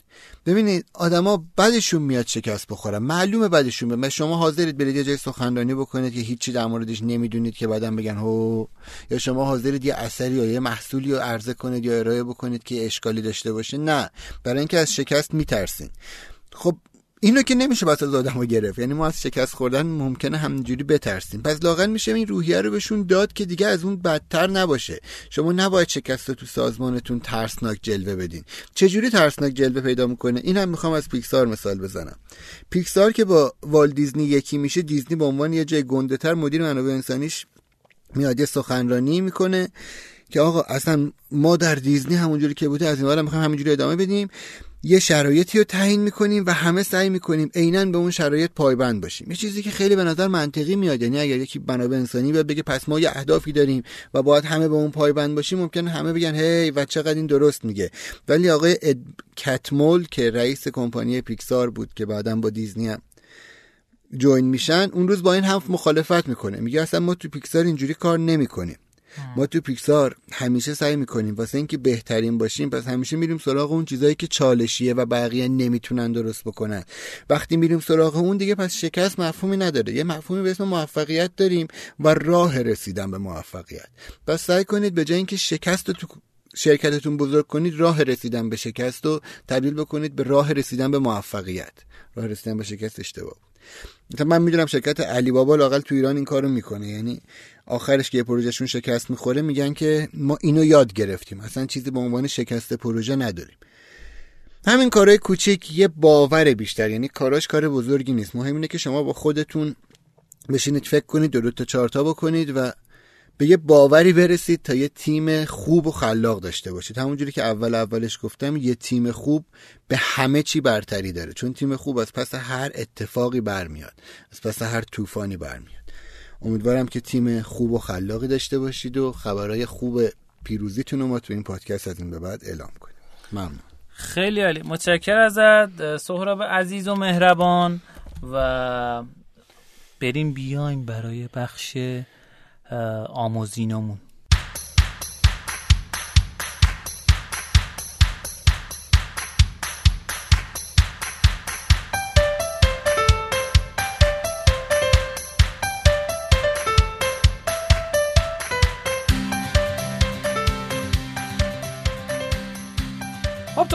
ببینید آدما بعدشون میاد شکست بخورن. معلومه بعدشون میاد. شما حاضرید برید یه جای سخنرانی بکنید که هیچی در موردش نمی‌دونید که بعدم بگن هو؟ یا شما حاضرید یه اثری یا یه محصولی رو عرضه کنید یا ارائه بکنید که اشکالی داشته باشه؟ نه. برای اینکه از شکست میترسین. خب اینو که نمیشه بس از آدم گرفت. یعنی ما از شکست خوردن ممکنه همینجوری بترسیم. پس لاغن میشه این روحیه رو بهشون داد که دیگه از اون بدتر نباشه. شما نباید شکست رو تو سازمانتون ترسناک جلوه بدین. چجوری ترسناک جلوه پیدا می‌کنه؟ این هم می‌خوام از پیکسار مثال بزنم. پیکسار که با وال دیزنی یکی میشه دیزنی به عنوان یه جای گنده تر مدیر منابع انسانیش میاد یه سخنرانی می‌کنه که آقا اصلا ما در دیزنی همونجوری که بوده از این ور می‌خوایم همونجوری ادامه بدیم. یه شرایطی رو تعیین می‌کنیم و همه سعی می‌کنیم عینا به اون شرایط پایبند باشیم. یه چیزی که خیلی به نظر منطقی میاد یعنی اگر یکی منابع انسانی بیاد بگه پس ما یه اهدافی داریم و باید همه به اون پایبند باشیم ممکنه همه بگن هی و چقدر این درست میگه. ولی آقای اد... کتمول که رئیس کمپانی پیکسار بود که بعدا با دیزنی هم جوین میشن اون روز با این حرف مخالفت می‌کنه. میگه اصلا ما تو پیکسار اینجوری کار نمی‌کنیم. ما تو پیکسار همیشه سعی می‌کنیم واسه اینکه بهترین باشیم پس همیشه میریم سراغ اون چیزایی که چالشیه و بقیه نمی‌تونن درست بکنن. وقتی میریم سراغ اون دیگه پس شکست مفهومی نداره. یه مفهومی به اسم موفقیت داریم و راه رسیدن به موفقیت. پس سعی کنید به جای اینکه شکست تو شرکتتون بزرگ کنید راه رسیدن به شکست رو تبدیل بکنید به راه رسیدن به موفقیت. راه رسیدن به شکست اشتباه مثلا من می‌دونم شرکت علی بابا لاقل تو ایران این کارو می‌کنه. یعنی آخرش که یه پروژهشون شکست می‌خوره میگن که ما اینو یاد گرفتیم. اصلا چیزی به عنوان شکست پروژه نداریم. همین کارهای کوچیک یه باور بیشتر. یعنی کاراش کار بزرگی نیست. مهم اینه که شما با خودتون بشینید فکر کنید دو تا چهارتا بکنید و به یه باوری برسید تا یه تیم خوب و خلاق داشته باشید. همونجوری که اول اولش گفتم یه تیم خوب به همه چی برتری داره. چون تیم خوب از پس هر اتفاقی برمیاد. از پس هر طوفانی برمیاد. امیدوارم که تیم خوب و خلاقی داشته باشید و خبرهای خوب پیروزیتون رو ما تو این پادکست از این به بعد اعلام کنیم. ممنون. خیلی عالی. متشکر ازت سهراب عزیز و مهربان و بریم بیایم برای بخش آموزینمون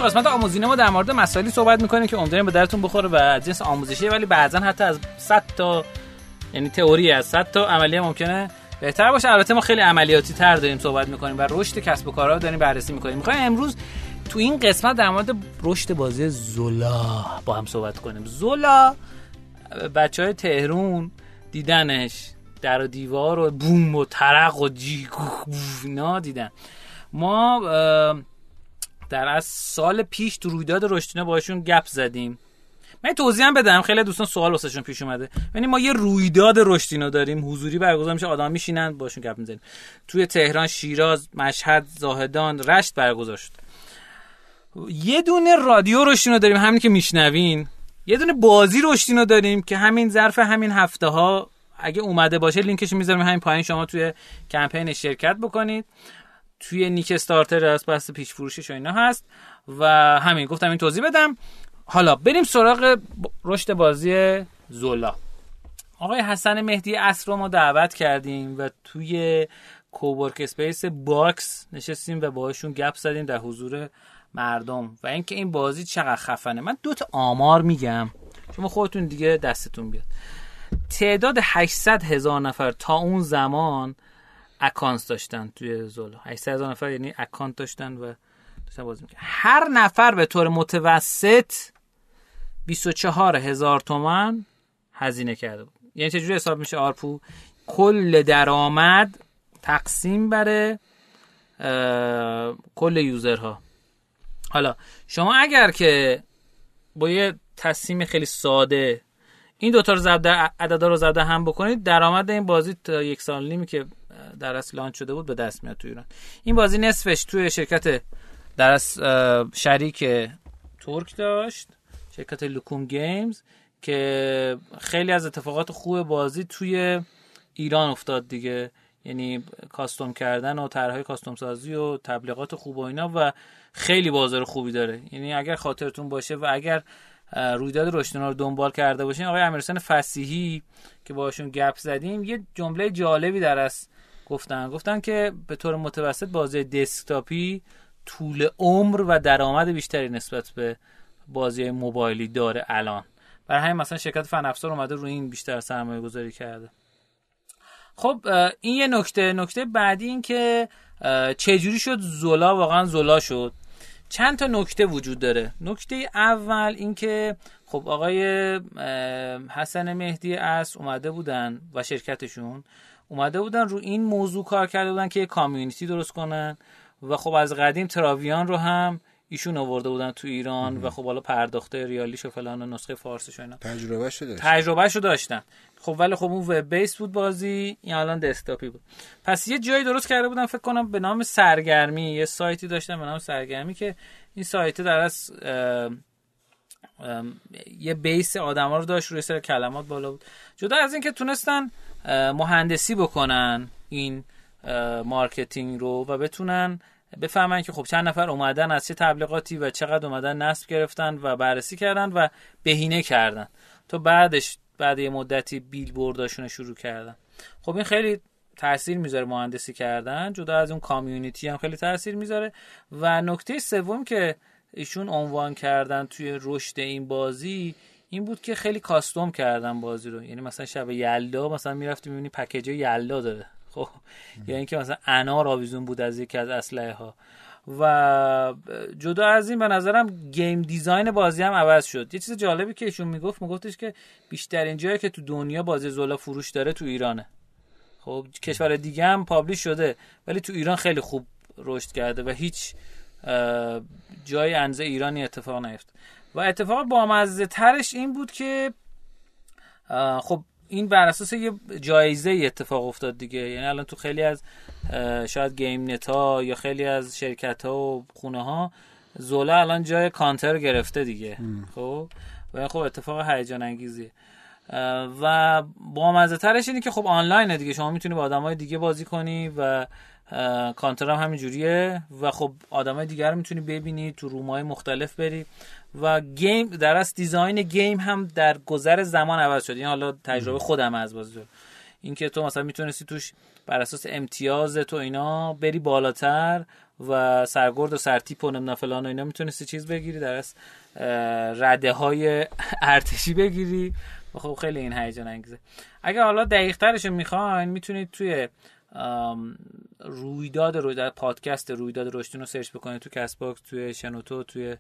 قسمت آموزینه ما در مورد مسائلی صحبت می‌کنیم که امیدواریم به درتون بخوره و جنس آموزشی ولی بعضا حتی از 100 تا یعنی تئوری از 100 تا عملیه ممکنه بهتر باشه. البته ما خیلی عملیاتی تر داریم صحبت می‌کنیم و رشد کسب و کارها داریم بررسی می‌کنیم. می‌خوایم امروز تو این قسمت در مورد رشد بازی زولا با هم صحبت کنیم. زولا بچه های تهرون دیدنش. در و دیوار و بوم و ترق و جیگ اینا دیدن. ما در از سال پیش تو رویداد رشدینه باشون گپ زدیم. من توضیح هم بدم. خیلی دوستان سوال واسهشون پیش اومده. یعنی ما یه رویداد رشدینو داریم. حضوری برگزار میشه آدم میشینن باشون گپ می‌زنیم. توی تهران شیراز مشهد زاهدان رشت برگزار شد. یه دونه رادیو رشدینو داریم همین که میشنوین. یه دونه بازی رشدینو داریم که همین ظرف همین هفته ها اگه اومده باشه لینکش می‌ذارم همین پایین. شما توی کمپین شرکت بکنید. توی نیک استارتر از بحث پیش فروشش و اینا هست و همین گفتم این توضیح بدم. حالا بریم سراغ رشد بازی زولا. آقای حسن مهدی اصل رو ما دعوت کردیم و توی co-work space باکس نشستیم و باهاشون گپ زدیم در حضور مردم. و اینکه این بازی چقدر خفنه. من دو تا آمار میگم. شما خودتون دیگه دستتون بیاد. تعداد 800 هزار نفر تا اون زمان account داشتن توی زولا. 800 هزار نفر یعنی account داشتن و داشتن بازی می‌کنن هر نفر به طور متوسط 24 هزار تومن هزینه کرده بود. یعنی چجوری حساب میشه ARPU؟ کل درآمد تقسیم بره کل user ها. حالا شما اگر که با یه تصمیم خیلی ساده این دوتا رو ضرب عددا رو زده هم بکنید درآمد این بازی تا یک سال نیمی که در اصل launch شده بود به دست میاد تو ایران. این بازی نصفش توی شرکت در اصل شریک ترک داشت شرکت Lokum Games که خیلی از اتفاقات خوب بازی توی ایران افتاد دیگه. یعنی custom کردن و طرحهای custom سازی و تبلیغات خوب و اینا و خیلی بازار خوبی داره. یعنی اگر خاطرتون باشه و اگر رویداد رشدنا رو دنبال کرده باشین آقای امیرحسین فسیحی که باشون گپ زدیم یه جمله جالبی در از گفتن. گفتن که به طور متوسط بازی دسکتاپی طول عمر و درآمد بیشتری نسبت به بازی موبایلی داره الان. برای همین مثلا شرکت فن افزار اومده روی این بیشتر سرمایه گذاری کرده. خب این یه نکته. نکته بعدی این که چجوری شد زولا؟ واقعا زولا شد. چند تا نکته وجود داره. نکته اول اینکه خب آقای حسن مهدی اس اومده بودن و شرکتشون. اومده بودن رو این موضوع کار کرده بودن که یه کامیونیتی درست کنن و خب از قدیم تراویان رو هم ایشون آورده بودن تو ایران و خب حالا پرداخته ریالیش و فلان و نسخه فارسیش و اینا. تجربه شده تجربه داشتن. خب ولی خب اون وب بیس بود بازی این الان دسکتاپی بود. پس یه جایی درست کرده بودن فکر کنم به نام سرگرمی یه سایتی داشتن به نام سرگرمی که این سایت در اصل یه base آدما رو داشت روی سری کلمات بالا بود. جدا از اینکه تونستن مهندسی بکنن این marketing رو و بتونن بفهمن که خب چند نفر اومدن از چه تبلیغاتی و چقدر اومدن نصب گرفتن و بررسی کردن و بهینه کردن. تا بعدش بعد یه مدتی بیلبورداشون شروع کردن. خب این خیلی تاثیر می‌ذاره مهندسی کردن جدا از اون کامیونیتی هم خیلی تاثیر می‌ذاره. و نکته سوم که ایشون عنوان کردن توی رشد این بازی این بود که خیلی کاستوم کردن بازی رو. یعنی مثلا شب یلدا مثلا می‌رفتی می‌بینی پکیج یلدا داره. خب یا اینکه مثلا انار آویزون بود از یکی از اسلحه ها و جدا از این به نظرم گیم دیزاین بازی هم عوض شد. یه چیز جالبی که ایشون می‌گفت میگفتش که بیشترین جایی که تو دنیا بازی زولا فروش داره تو ایرانه. خب کشور دیگه هم پابلیش شده ولی تو ایران خیلی خوب رشد کرده و هیچ جای انزه ایرانی اتفاق نیفت. و اتفاق بامزه ترش این بود که خب این بر اساس یه جایزه اتفاق افتاد دیگه. یعنی الان تو خیلی از شاید گیم نتا یا خیلی از شرکت ها و خونه ها زولا الان جای کانتر گرفته دیگه. خب؟ و خب اتفاق هیجان انگیزیه. و با مزه ترش اینه که خب آنلاینه دیگه. شما می‌تونی با آدمای دیگه بازی کنی و کانتر هم همین جوریه و خب آدمای دیگر رو می‌تونی ببینی تو رومای مختلف بری. و گیم در از دیزاین گیم هم در گذر زمان عوض شد. این یعنی حالا تجربه خودم از بازی اینکه تو مثلا می‌تونستی توش بر اساس امتیاز تو اینا بری بالاتر و سرگرد و سرتیپ و نمی‌دونم فلان و اینا می‌تونستی چیز بگیری در اصل رده های ارتشی بگیری. و خب خیلی این هیجان انگیزه. اگر حالا دقیق ترش می‌خواین می‌تونید توی رویداد رویداد پادکست رویداد رشدینو رو search بکنید. تو Castbox توی شنوتو توی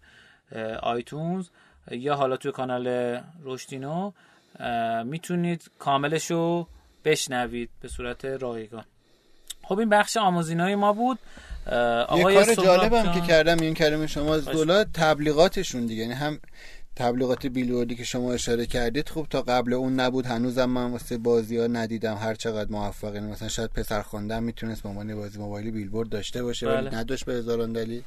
iTunes. یا حالا توی کانال رشدینو می‌تونید کاملش رو بشنوید به صورت رایگان. خب این بخش آموزینای ما بود. آقای یه کار جالبم که کردم این کلمه شما از دولت تبلیغاتشون دیگه. یعنی هم تبلیغات بیلوردی که شما اشاره کردید خوب تا قبل اون نبود. هنوزم من واسه بازی ها ندیدم هر چقدر موفقه. مثلا شاید پسر خواندن می‌تونست به عنوان بازی موبایلی بیلبورد داشته باشه ولی بله. نداشت به هزاران دلیل.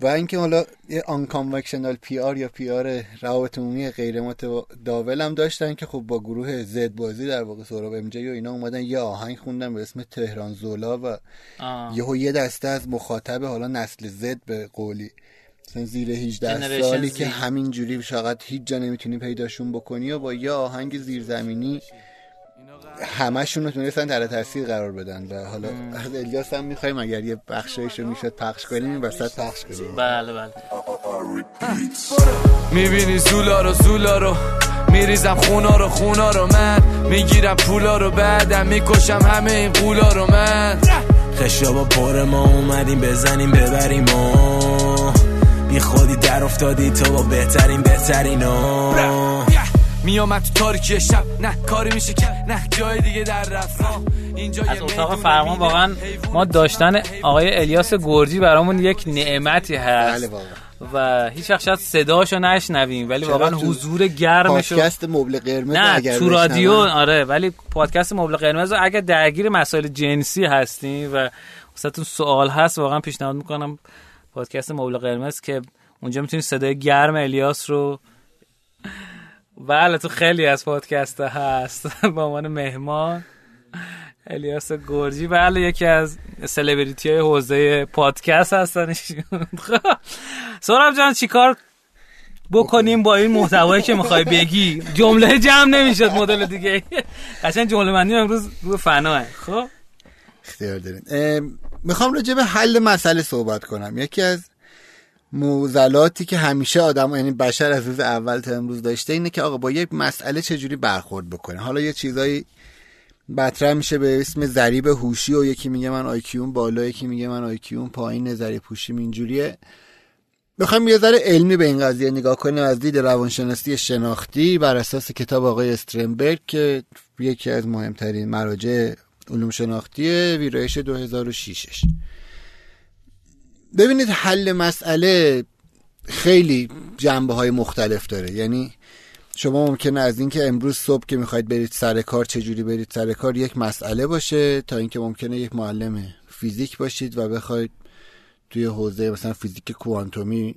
و اینکه حالا یه آن کانوکشنال پی آر یا پی آر روابط عمومی غیر متداول هم داشتن که خب با گروه زد بازی در واقع سوراب ام جی و اینا اومدن یه آهنگ خوندن به اسم تهران زولا و یهو یه دسته از مخاطب حالا نسل زد به قولی مثلا زیر 18 سالی که همین جوری فقط هیچ جا نمی‌تونی پیداشون بکنی و با یه آهنگ زیرزمینی همشون رو تونستن در تاثیر قرار بدن و حالا از الیاس هم می‌خوایم اگر یه بخشایش رو می‌شد پخش کنیم این وسط پخش کنیم. بله بله. می‌بینی زولا رو زولا رو. میریزم خونا رو خونا رو من. می‌گیرم پولا رو بعدم می‌کشم همه این قولا رو من. خشابا پر ما اومدیم بزنیم ببریم و. بی خودی در افتادی تو با بهترین بهترین میامد تو تاریکی شب. نه کاری میشه که نه جای دیگه در رفت اینجا از اتاق فرمان واقعا ما داشتن آقای الیاس گرجی برامون یک نعمتی هست. بله و هیچ وقت شاید صداشو نشنویم ولی واقعا حضور گرمشو پادکست مبل قرمز نه تو رادیو آره ولی پادکست مبل قرمز اگر درگیر مسائل جنسی هستیم و واسهتون سوال هست واقعا پیشنهاد می‌کنم پادکست مبل قرمز که اونجا می‌تونید صدای گرم الیاس رو بله تو خیلی از پادکست هست. با عنوان مهمان الیاس گرجی. بله یکی از سلبریتی های حوزه پادکست هستن. سوراب جان چیکار بکنیم با این محتوایی که می‌خوای بگی؟ جمله جمع نمی‌شد مدل دیگه. قشنگ جمله مندی امروز رو فناه. خب. اختیار دارین. می‌خوام راجع به حل مسئله صحبت کنم. یکی از موزلاتی که همیشه آدم یعنی بشر از روز اول تا امروز داشته اینه که آقا با یک مسئله چجوری برخورد بکنه. حالا یه چیزایی مطرح میشه به اسم ضریب هوشی و یکی میگه من آیکیون بالا یکی میگه من آیکیون پایین ضریب هوشی اینجوریه. بخوام یه ذره علمی به این قضیه نگاه کنیم. از دید روانشناسی شناختی بر اساس کتاب آقای استرنبرگ که یکی از مهمترین مراجع علوم شناختی ویرایش 2006 ببینید حل مسئله خیلی جنبه های مختلف داره. یعنی شما ممکنه از اینکه امروز صبح که می‌خواید برید سر کار چجوری برید سر کار یک مسئله باشه تا اینکه ممکنه یک معلم فیزیک باشید و بخواید توی حوزه مثلا فیزیک کوانتومی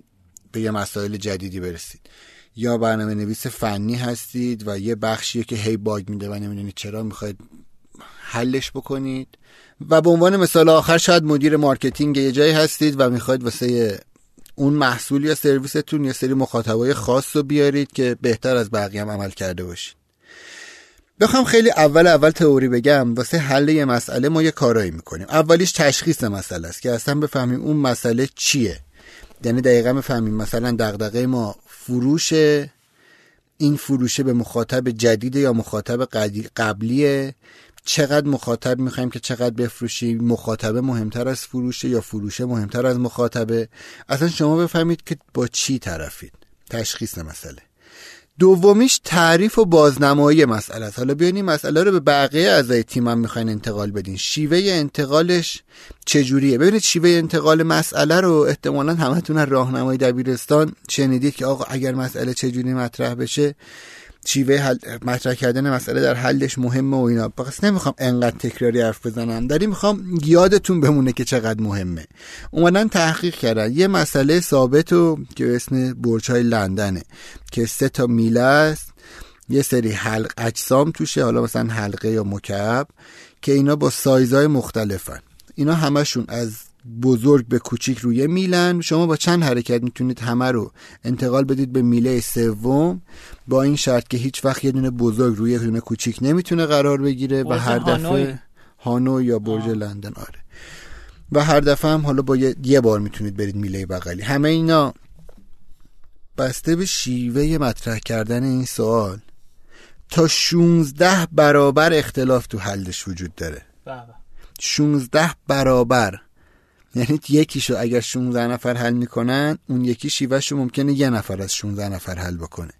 به یه مسائل جدیدی برسید. یا برنامه نویس فنی هستید و یه بخشیه که هی bug میده و نمی‌دونید چرا می‌خواید حلش بکنید. و به عنوان مثال آخر شاید مدیر marketing یه جایی هستید و می‌خواید واسه اون محصول یا سرویستون یه سری مخاطبای خاص رو بیارید که بهتر از بقیه هم عمل کرده باشید. بخوام خیلی اول اول تئوری بگم واسه حل یه مسئله ما یه کارایی می‌کنیم. اولیش تشخیص مسئله است که اصلا بفهمیم اون مسئله چیه. یعنی دقیقا بفهمیم مثلا دغدغه ما فروش این فروشه به مخاطب جدید یا مخاطب قبلیه. چقدر مخاطب می‌خوایم که چقدر بفروشیم مخاطبه مهمتر از فروشه یا فروشه مهمتر از مخاطبه؟ اصلا شما بفهمید که با چی طرفید. تشخیص مسئله. دومیش تعریف و بازنمایی مسئله است حالا بیاین این مسئله رو به بقیه اعضای تیم هم می‌خواین انتقال بدین. شیوه انتقالش چجوریه؟ ببینید شیوه انتقال مسئله رو احتمالا همتون راهنمای دبیرستان شنیدید که آقا اگر مسئله چجوری مطرح بشه شیوه حل... مطرح کردن مسئله در حلش مهمه و اینا. پس نمی‌خوام انقدر تکراری حرف بزنم. داری می‌خوام یادتون بمونه که چقدر مهمه. اومدن تحقیق کردن. یه مسئله ثابت و که اسم برج های لندنه. که سه تا میله است. یه سری حلق اجسام توشه. حالا مثلا حلقه یا مکعب. که اینا با سایزهای مختلفن. اینا همشون از بزرگ به کوچیک روی میلن. شما با چند حرکت می‌تونید همه رو انتقال بدید به میله سوم. با این شرط که هیچ وقت یه دونه بزرگ روی یه دونه کوچیک نمی‌تونه قرار بگیره و هر دفعه هانو یا برج لندن آره. و هر دفعه هم حالا با یه, بار می‌تونید برید میله بغلی. همه اینا بسته به شیوه مطرح کردن این سوال. تا 16 برابر اختلاف تو حلش وجود داره. 16 بله. برابر یعنی یکیشو اگر 16 نفر حل می‌کنن اون یکی شیوهشو ممکنه یه نفر از 16 نفر حل بکنه.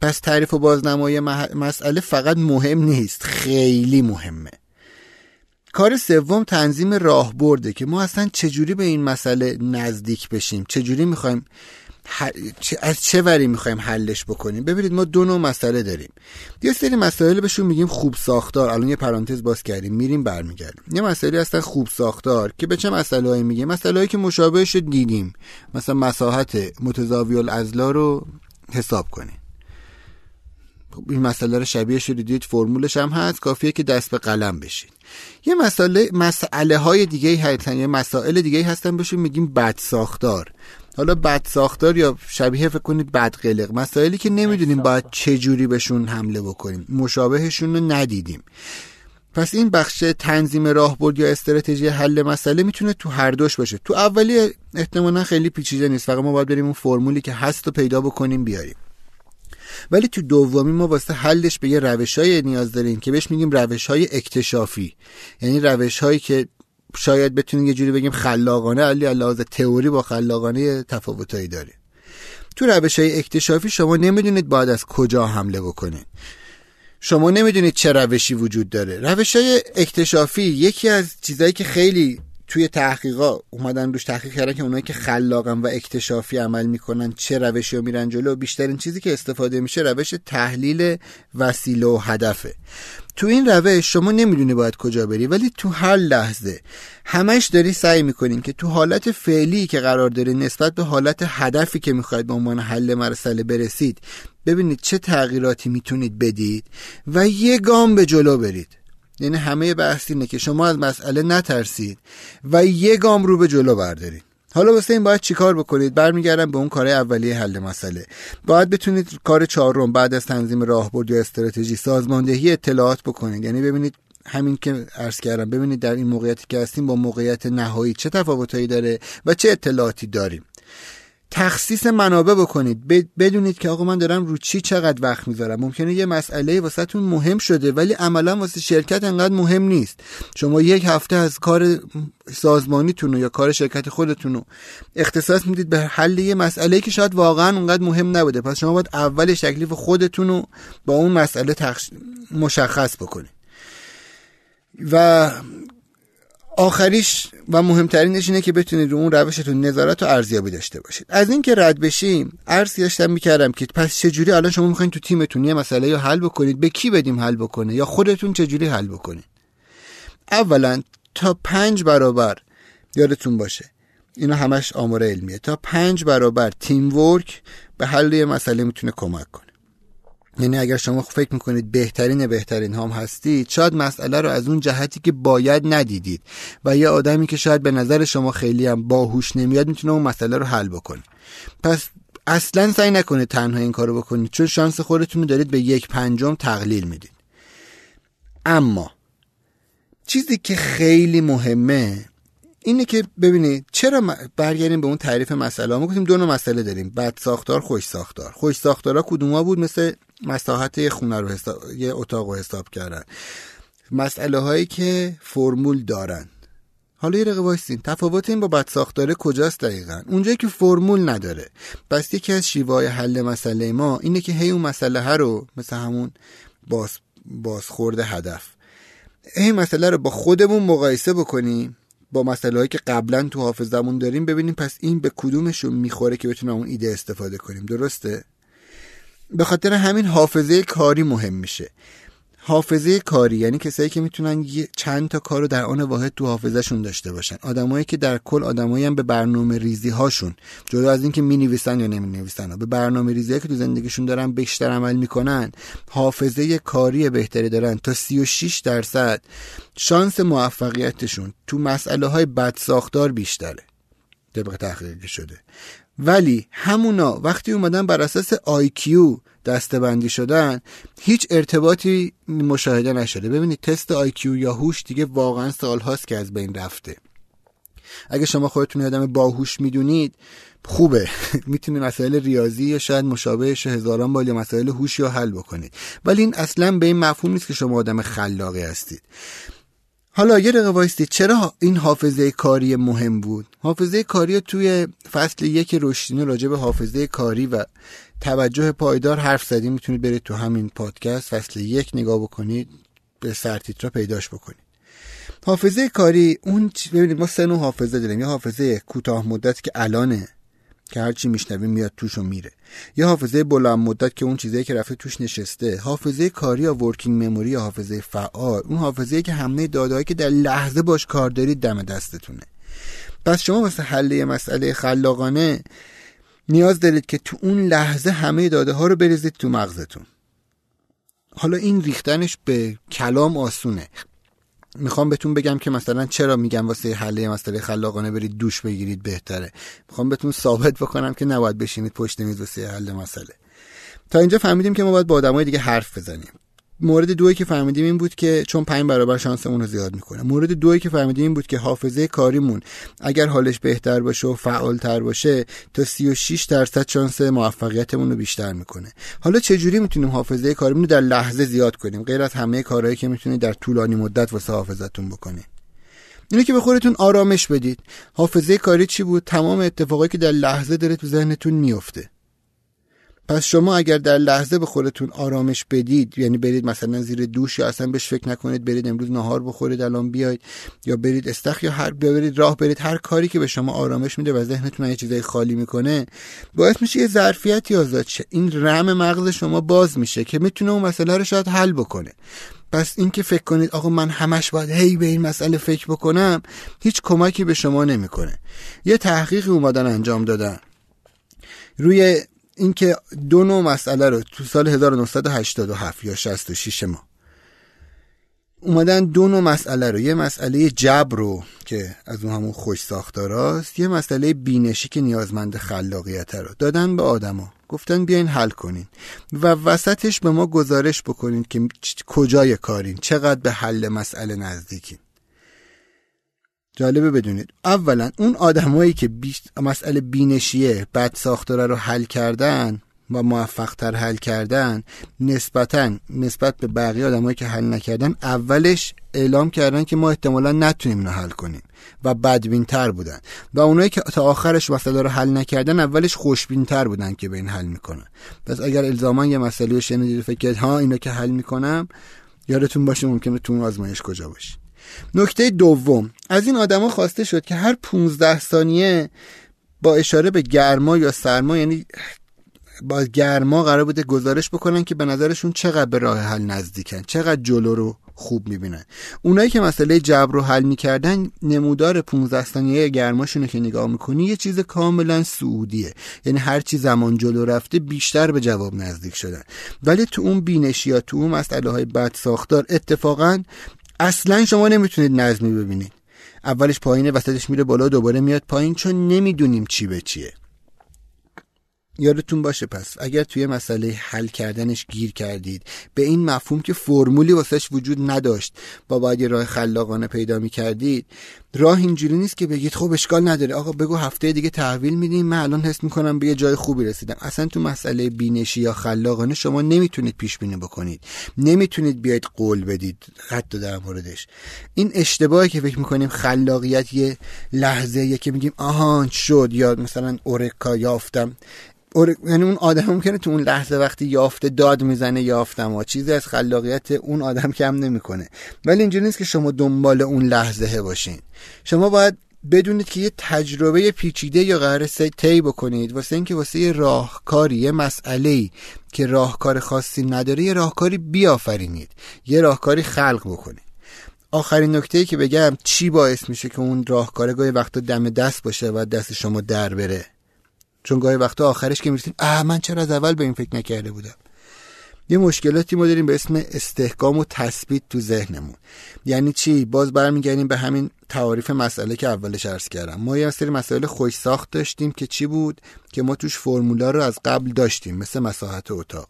پس تعریف و بازنمایی مسئله فقط مهم نیست خیلی مهمه. کار سوم تنظیم راهبرده که ما اصلا چجوری به این مسئله نزدیک بشیم؟ چجوری می‌خوایم از چه وری می‌خوایم حلش بکنیم؟ ببینید ما دو نوع مسئله داریم. یه سری مسائل بهشون میگیم خوب ساختار. الان یه پرانتز باز کردیم. میریم برمیگردیم. یه مسئله هستن خوب ساختار که به چه مسئله هایی میگیم؟ مسئله هایی که مشابهش دیدیم. مثلا مساحت متزاوی الازلا رو حساب کنیم. خب این مسئله رو شبیه شدید فرمولش هم هست. کافیه که دست به قلم بشید یه مسئله مسئله های دیگه هستن. یه مسائل دیگه هستن. بهشون میگیم بد ساختار. حالا بد ساختار یا شبیه فکر کنید بد قلق مسائلی که نمی‌دونیم باید چه جوری بهشون حمله بکنیم. مشابهشون رو ندیدیم. پس این بخش تنظیم راهبرد یا استراتژی حل مسئله می‌تونه تو هر دوش باشه. تو اولی احتمالا خیلی پیچیده نیست. فقط ما باید بریم اون فرمولی که هست رو پیدا بکنیم بیاریم. ولی تو دومی ما واسه حلش به یه روش های نیاز داریم که بهش میگیم روش های اکتشافی. یعنی روش هایی که شاید بتونیم یه جوری بگیم خلاقانه علی لحاظ تئوری با خلاقانه تفاوتایی داره تو روش های اکتشافی شما نمی‌دونید باید از کجا حمله بکنید. شما نمی‌دونید چه روشی وجود داره. روش های اکتشافی یکی از چیزهایی که خیلی توی تحقیقا اومدن روش تحقیق کردن که اونایی که خلاقن و اکتشافی عمل می‌کنن چه روشی رو میرن جلو بیشترین چیزی که استفاده میشه روش تحلیل وسیله و هدفه. تو این روش شما نمی‌دونی باید کجا بری ولی تو هر لحظه همش داری سعی می‌کنین که تو حالت فعلی که قرار داری نسبت به حالت هدفی که می‌خواید به عنوان حل مسئله برسید ببینید چه تغییراتی می‌تونید بدید و یه گام به جلو برید. یعنی همه بحث اینه که شما از مسئله نترسید و یه گام رو به جلو بردارید. حالا واسه این باید چیکار بکنید؟ برمیگردم به اون کار اولیه حل مسئله. باید بتونید کار چهارم بعد از تنظیم راهبرد یا استراتژی سازماندهی اطلاعات بکنید. یعنی ببینید همین که عرض کردم ببینید در این موقعیتی که هستیم با موقعیت نهایی چه تفاوتایی داره و چه اطلاعاتی داریم. تخصیص منابع بکنید. بدونید که آقا من دارم رو چی چقدر وقت می‌ذارم. ممکنه یه مسئله واسهتون مهم شده ولی عملا واسه شرکت انقدر مهم نیست. شما یک هفته از کار سازمانیتون یا کار شرکت خودتون رو اختصاص می‌دید به حل یه مسئله که شاید واقعا اونقدر مهم نبوده. پس شما باید اول تکلیف خودتون رو با اون مسئله تخش... مشخص بکنید. و آخریش و مهمترینش اینه که بتونید رو اون روشتون نظارت و ارزیابی داشته باشید. از این که رد بشیم عرض داشتم می‌کردم که پس چجوری الان شما می‌خواین تو تیمتون یه مسئله یا حل بکنید؟ به کی بدیم حل بکنه؟ یا خودتون چجوری حل بکنید؟ اولا تا پنج برابر یادتون باشه اینا همش آمار علمیه. تا پنج برابر تیم ورک به حل یه مسئله می‌تونه کمک کنه. یعنی اگر شما فکر می‌کنید بهترین بهترین هم هستید شاید مسئله رو از اون جهتی که باید ندیدید. و یه آدمی که شاید به نظر شما خیلی هم باهوش نمیاد می‌تونه اون مسئله رو حل بکنه. پس اصلا سعی نکنید تنها این کارو بکنید چون شانس خودتون رو دارید به یک پنجم تقلیل می‌دید. اما چیزی که خیلی مهمه اینه که ببینید چرا برگردیم به اون تعریف مسئله. ما گفتیم دو نوع مسئله داریم. بد ساختار خوش ساختار. خوش ساختارا کدوما بود؟ مثل مساحت یه خونه رو حساب یه اتاق رو حساب کردن. مسئله هایی که فرمول دارن. حالا یه دقیقه وایسین. تفاوت این با بد ساختاره کجاست دقیقا؟ اونجایی که فرمول نداره. پس یکی از شیوه حل مسئله ما اینه که هی اون مسئله رو مثل همون باز بازخورد هدف. این مسئله رو با خودمون مقایسه بکنیم. با هایی که قبلا تو حافظمون داریم ببینیم پس این به کدومشون می‌خوره که بتونیم اون ایده استفاده کنیم. درسته؟ به خاطر همین حافظه کاری مهم میشه. حافظه کاری یعنی کسایی که می‌تونن چند تا کار رو در آن واحد تو حافظهشون داشته باشن. آدمایی که در کل آدمایی هم به برنامه ریزی هاشون جدا از اینکه می نویسن یا نمی نویسن به برنامه ریزی که تو زندگیشون دارن بیشتر عمل می‌کنن حافظه کاری بهتری دارن. تا 36 درصد شانس موفقیتشون تو مسئله های بد ساختار بیشتره. طبق تحقیق شده. ولی همونا وقتی اومدن بر اساس IQ دستبندی شدن هیچ ارتباطی مشاهده نشده. ببینید تست IQ یا هوش دیگه واقعا سال هاست که از بین رفته. اگه شما خودتون آدم باهوش می‌دونید خوبه. می‌تونید مسائل ریاضی یا شاید مشابهش هزاران بار یا مسائل هوش یا حل بکنید. ولی این اصلا به این مفهوم نیست که شما آدم خلاقی هستید. حالا یه دقیقه وایستید چرا این حافظه کاری مهم بود؟ حافظه کاری توی فصل یک رشدینو راجع به حافظه کاری و توجه پایدار حرف زدیم می‌تونید برید تو همین پادکست فصل یک نگاه بکنید به سرتیترا پیداش بکنید. حافظه کاری اون ببینید ما سه نوع حافظه داریم. یه حافظه کوتاه مدت که الانه که هرچی میشنویم میاد توش و میره. یه حافظه بلند مدت که اون چیزایی که رفته توش نشسته. حافظه کاری یا ورکینگ مموری یا حافظه فعال. اون حافظه که همه دادهایی که در لحظه باش کار دارید دم دستتونه. پس شما مثل حل مسئله خلاقانه نیاز دارید که تو اون لحظه همه داده ها رو بریزید تو مغزتون. حالا این ریختنش به کلام آسونه. می‌خوام بهتون بگم که مثلا چرا میگم واسه حل مسئله خلاقانه برید دوش بگیرید بهتره. می‌خوام بهتون ثابت بکنم که نباید بشینید پشت میز واسه حل مسئله. تا اینجا فهمیدیم که ما باید با آدمای دیگه حرف بزنیم. مورد دوی که فهمیدیم این بود که چون پنج برابر شانسمون رو زیاد می‌کنه. مورد دوی که فهمیدیم این بود که حافظه کاریمون اگر حالش بهتر باشه و فعالتر باشه تا 36 درصد شانس موفقیتمون رو بیشتر می‌کنه. حالا چه جوری می‌تونیم حافظه کاریمون رو در لحظه زیاد کنیم؟ غیر از همه کارهایی که می‌تونید در طولانی مدت واسه حافظتون بکنید. اینه که به خودتون آرامش بدید. حافظه کاری چی بود؟ تمام اتفاقایی که در لحظه داره تو ذهنتون میفته پس شما اگر در لحظه به خودتون آرامش بدید یعنی برید مثلا زیر دوش یا اصلا بهش فکر نکنید برید امروز نهار بخورید الان بیاید یا برید استخ یا هر برید راه برید هر کاری که به شما آرامش میده و ذهنتون یه چیزای خالی می‌کنه باعث میشه یه ظرفیتی آزاد شه. این رم مغز شما باز میشه که می‌تونه اون مسئله رو شاید حل بکنه. پس اینکه فکر کنید آقا من همش باید هی به این مسئله فکر بکنم هیچ کمکی به شما نمی‌کنه. یه تحقیقی اومدن انجام دادن. روی اینکه دو نوع مسئله رو تو سال 1987 یا 66 ما اومدن دو نوع مسئله رو. یه مسئله جبر رو که از اون همون خوش ساختاراست یه مسئله بینشی که نیازمند خلاقیت رو. دادن به آدما. گفتن بیاین حل کنین. و وسطش به ما گزارش بکنین که کجای کارین. چقدر به حل مسئله نزدیکین. جالبه بدونید. اولا اون آدمایی که مسئله بینشیه بد ساختاره رو حل کردن و موفق تر حل کردن نسبتا نسبت به بقیه آدمایی که حل نکردن اولش اعلام کردن که ما احتمالا نتونیم اینو حل کنیم و بدبین تر بودن. و اونایی که تا آخرش مسئله رو حل نکردن اولش خوشبین تر بودن که به این حل می‌کنن. پس اگر الزاما یه مسئله رو شنیدید فکر ها اینو که حل می‌کنم یادتون باشه ممکنه تو اون آزمایش کجا باشی نکته دوم از این آدما خواسته شد که هر 15 ثانیه با اشاره به گرما یا سرما یعنی با گرما قرار بوده گزارش بکنن که به نظرشون چقدر به راه حل نزدیکن چقدر جلو رو خوب می‌بینن. اونایی که مسئله جبر رو حل می‌کردن نمودار 15 ثانیه گرماشونو که نگاه می‌کنی یه چیز کاملا سعودیه. یعنی هر چی زمان جلو رفته بیشتر به جواب نزدیک شدن. ولی تو اون بینشی یا تو اون مسئله های بد ساختار اتفاقا اصلا شما نمی‌تونید نظمی ببینید. اولش پایینه وسطش میره بالا دوباره میاد پایین چون نمی‌دونیم چی به چیه. یادتون باشه پس اگر توی مسئله حل کردنش گیر کردید به این مفهوم که فرمولی واسش وجود نداشت با باید یه راه خلاقانه پیدا می کردید راه اینجوری نیست که بگید خب اشکال نداره. آقا بگو هفته دیگه تحویل میدیم من الان حس می‌کنم به یه جای خوبی رسیدم. اصلا تو مسئله بینشی یا خلاقانه شما نمی‌تونید پیش بینی بکنید. نمی‌تونید بیاید قول بدید حتی در موردش. این اشتباهی که فکر می‌کنیم خلاقیت یه لحظه که میگیم آهان شد یا مثلا اورکا یافتم. یعنی اون آدم ممکنه تو اون لحظه وقتی یافته داد می‌زنه یافتم و چیزی از خلاقیت اون آدم کم نمی‌کنه. ولی اینجوری نیست که شما دنبال اون لحظه باشین. شما باید بدونید که یه تجربه پیچیده یا قرار طی بکنید. واسه اینکه واسه یه راهکاری یه مسئله که راهکار خاصی نداره یه راهکاری بیافرینید. یه راهکاری خلق بکنید. آخرین نکته که بگم چی باعث میشه که اون راهکار گاهی وقتا دم دست باشه و دست شما در بره؟ چون گاهی وقتا آخرش که می‌رسیم اه من چرا از اول به این فکر نکرده بودم؟ یه مشکلاتی ما داریم به اسم استحکام و تثبیت تو ذهنمون. یعنی چی؟ باز برمیگردیم به همین تعاریف مسئله که اولش عرض کردم. ما یه سری مسائل خوش ساخت داشتیم که چی بود؟ که ما توش فرمولا رو از قبل داشتیم مثل مساحت اتاق.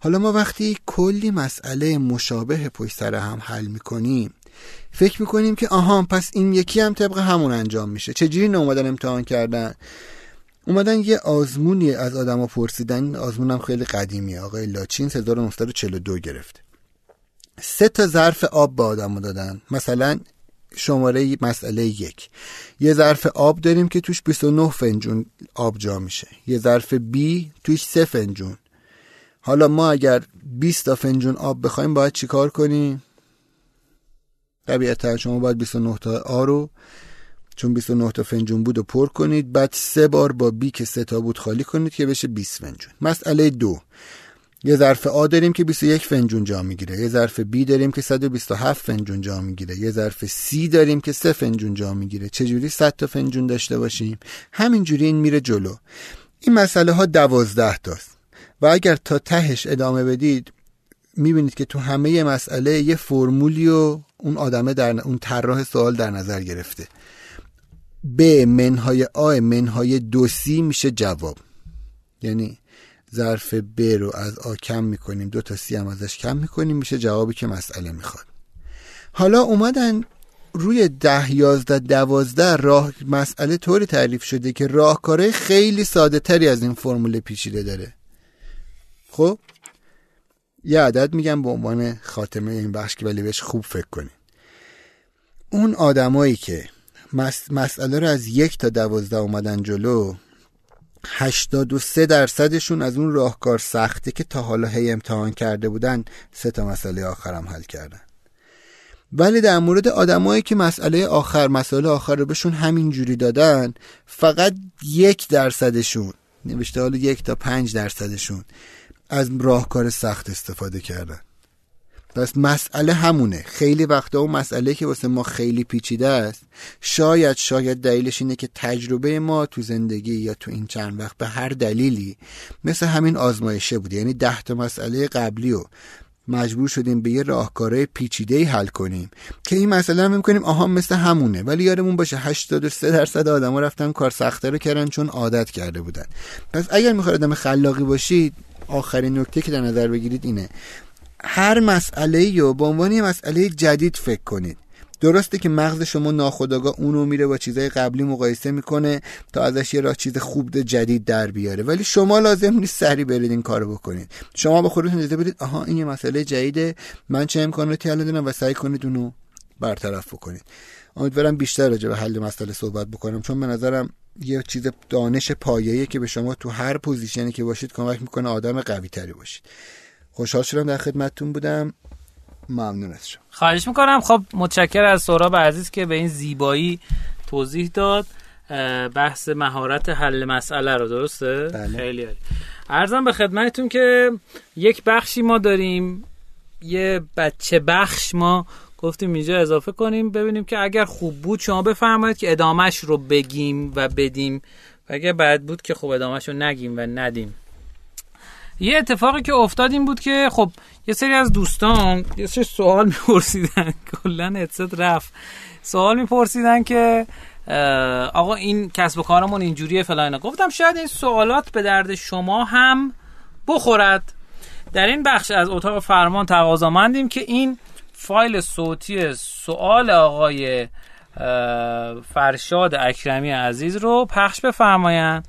حالا ما وقتی کلی مسئله مشابه پشت سر هم حل می‌کنیم فکر می‌کنیم که آها پس این یکی هم طبق همون انجام میشه. چجوری اومدن امتحان کردن؟ اومدن یه آزمونی از آدما پرسیدن. آزمونم خیلی قدیمیه. آقای لاچین 1942 گرفته سه تا ظرف آب به آدما دادن. مثلا شماره مسئله یک. یه ظرف آب داریم که توش 29 فنجون آب جا میشه. یه ظرف بی توش 3 فنجون. حالا ما اگر 20 تا فنجون آب بخوایم باید چیکار کنیم؟ طبیعتا شما باید 29 تا آ رو چون 29 تا فنجون بود و پر کنید بعد سه بار با بی که سه تا بود خالی کنید که بشه 20 فنجون. مسئله دو. یه ظرف آ داریم که 21 فنجون جا می‌گیره. یه ظرف بی داریم که 127 فنجون جا می‌گیره. یه ظرف سی داریم که 3 فنجون جا می‌گیره. چجوری 100 تا فنجون داشته باشیم؟ همینجوری این میره جلو. این مسئله ها 12 تاست. و اگر تا تهش ادامه بدید می‌بینید که تو همه مسئله یه فرمولی و اون آدمه در اون طراح سوال در نظر گرفته. ب منهای آ منهای دو سی میشه جواب. یعنی ظرف ب رو از آ کم می‌کنیم دو تا سی هم ازش کم می‌کنیم میشه جوابی که مسئله می‌خواد. حالا اومدن روی ده یازده دوازده راه مسئله طوری تعریف شده که راهکاره خیلی ساده تری از این فرمول پیچیده داره. خب؟ یه عدد میگم به عنوان خاتمه این بخش که ولی بهش خوب فکر کنید. اون آدمایی که مسئله رو از یک تا دوازده اومدن جلو. 83 درصدشون از اون راهکار سخته که تا حالا هی امتحان کرده بودن. سه تا مسئله آخرم حل کردن. ولی در مورد آدمایی که مسئله آخر مسئله آخر رو بهشون همین جوری دادن فقط یک درصدشون نوشته حالا یک تا پنج درصدشون از راهکار سخت استفاده کردن. پس مسئله همونه. خیلی وقتا اون مسئله که واسه ما خیلی پیچیده است شاید شاید دلیلش اینه که تجربه ما تو زندگی یا تو این چند وقت به هر دلیلی مثل همین آزمایشه بود یعنی ده تا مسئله قبلی و مجبور شدیم به یه راهکارهای پیچیده حل کنیم که این مسئله هم می‌کنیم آها مثل همونه. ولی یادمون باشه 83 درصد آدما رفتن کار سخته رو کردن چون عادت کرده بودن. پس اگر می‌خواد آدم خلاقی باشید آخرین نکته که در نظر بگیرید اینه. هر مسئله رو به عنوان یه مسئله جدید فکر کنید. درسته که مغز شما ناخودآگاه اونو میره با چیزای قبلی مقایسه می‌کنه تا ازش یه راه چیز خوب جدید در بیاره. ولی شما لازم نیست سری برید این کارو بکنید. شما به خودتون اجازه بدید آها این یه مسئله جدیده من چه امکاناتی الان دارم و سعی کنید اونو برطرف بکنید. امیدوارم بیشتر راجع به حل مسئله صحبت بکنم چون به نظرم یه چیز دانش پایه‌ای که به شما تو هر پوزیشنی که باشید کمک می‌کنه آدم قوی تری باشید. خوشحال شدم در خدمتتون بودم. ممنون از شما خواهش می‌کنم. خب متشکر از سهراب عزیز که به این زیبایی توضیح داد. بحث مهارت حل مسئله رو درسته؟ بله. خیلی عالی. ارزم به خدمتتون که یک بخشی ما داریم. یه بچه بخش ما گفتیم اینجا اضافه کنیم ببینیم که اگر خوب بود شما بفرمایید که ادامش رو بگیم و بدیم. و اگر بد بود که خب ادامش رو نگیم و ندیم. یه اتفاقی که افتاد این بود که خب یه سری از دوستان یه سری سوال میپرسیدن کلا ادست رفت. سوال میپرسیدن که آقا این کسب و کارمون اینجوریه فلان گفتم شاید این سوالات به درد شما هم بخورد. در این بخش از اتاق فرمان تقاضامندیم که این فایل صوتی سوال آقای فرشاد اکرمی عزیز رو پخش بفرمایند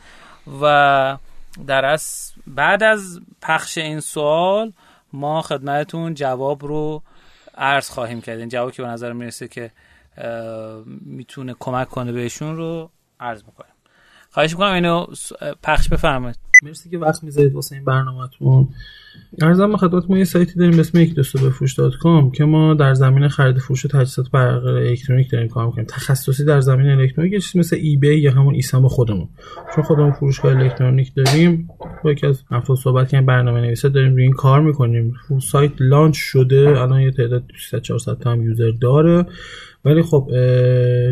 و در از بعد از پخش این سوال ما خدمتتون جواب رو عرض خواهیم کرد. این جوابی که به نظر می‌رسه که می‌تونه کمک کنه بهشون رو عرض می‌کنیم. خواهش می‌کنم اینو پخش بفرمایید. مرسی که وقت می‌ذارید واسه این برنامه‌تون. عرضم خدمت ما یه سایتی داریم به اسم یک بفروش dot com که ما در زمین خرید فروش تجهیزات برق الکترونیک داریم کار می‌کنیم. تخصصی در زمین الکترونیک چیزی مثل eBay یا همون ایسام خودمون. چون خودمون فروشگاه الکترونیک داریم با یکی از افراد صحبت کردیم برنامه نویسه داریم روی این کار می‌کنیم. سایت launch شده الان یه تعداد 300 400 تا هم user داره. ولی خب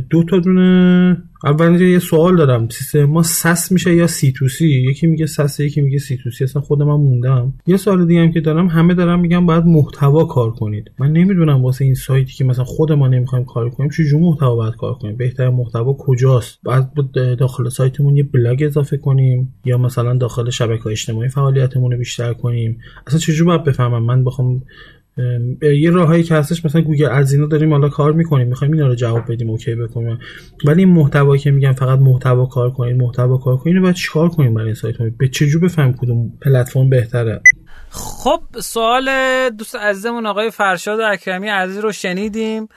دو تا دونه اول یه سوال دارم. سیستم ما SaaS میشه یا C to C؟ یکی میگه SaaS یکی میگه C to C. اصلا خود من موندم. یه سوال دیگه هم که دارم همه دارم میگم باید محتوا کار کنید. من نمی‌دونم واسه این سایتی که مثلا خود ما نمی‌خوایم کار کنیم چه محتوا باید کار کنیم؟ بهتر محتوا کجاست؟ بعد داخل سایتمون یه بلاگ اضافه کنیم یا مثلا داخل شبکه اجتماعی فعالیتمون رو بیشتر کنیم؟ اصلا چجوری باید بفهمم؟ من بخوام یه راههایی که هستش مثلا گوگل از اینا داریم حالا کار می‌کنیم می‌خوایم اینا رو جواب بدیم OK بکنیم. ولی این محتوا که میگم فقط محتوا کار کنید محتوا کار کنید باید چیکار کنیم برای سایت به چه جور کدوم پلتفرم بهتره؟ خب سوال دوست عزیزمون آقای فرشاد اکرمی عزیز رو شنیدیم.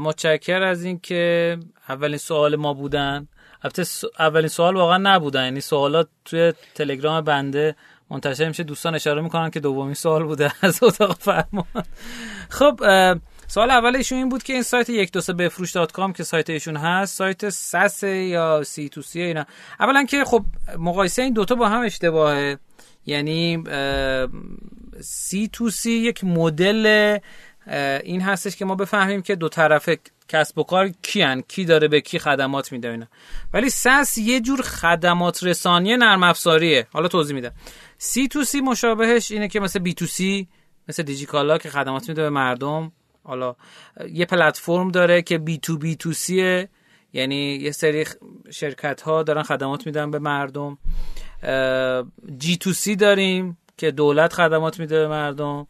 متشکر از این که اولین سوال ما بودن. البته اولین سوال واقعا نبودن. یعنی سوالات توی تلگرام بنده منتشر میشه. دوستان اشاره می‌کنن که دومین سوال بوده از اتاق فرمان. خب سوال اول ایشون این بود که این سایت یک دو سه بفروش dot com که سایت ایشون هست سایت SaaS یا C to C اینا. اولا که خب مقایسه این دوتا با هم اشتباهه. یعنی سی تو سی یک مدل این هستش که ما بفهمیم که دو طرفه کسب و کار کیان کی داره به کی خدمات میده اینا. ولی SaaS یه جور خدمات رسانی نرم افزاریه. حالا توضیح میدم. سی تو سی مشابهش اینه که مثل B to C مثل دیجیکالا که خدمات میده به مردم. حالا یه پلتفرم داره که B to B to C ه یعنی یه سری شرکت ها دارن خدمات میدن به مردم. جی تو سی داریم که دولت خدمات میده به مردم.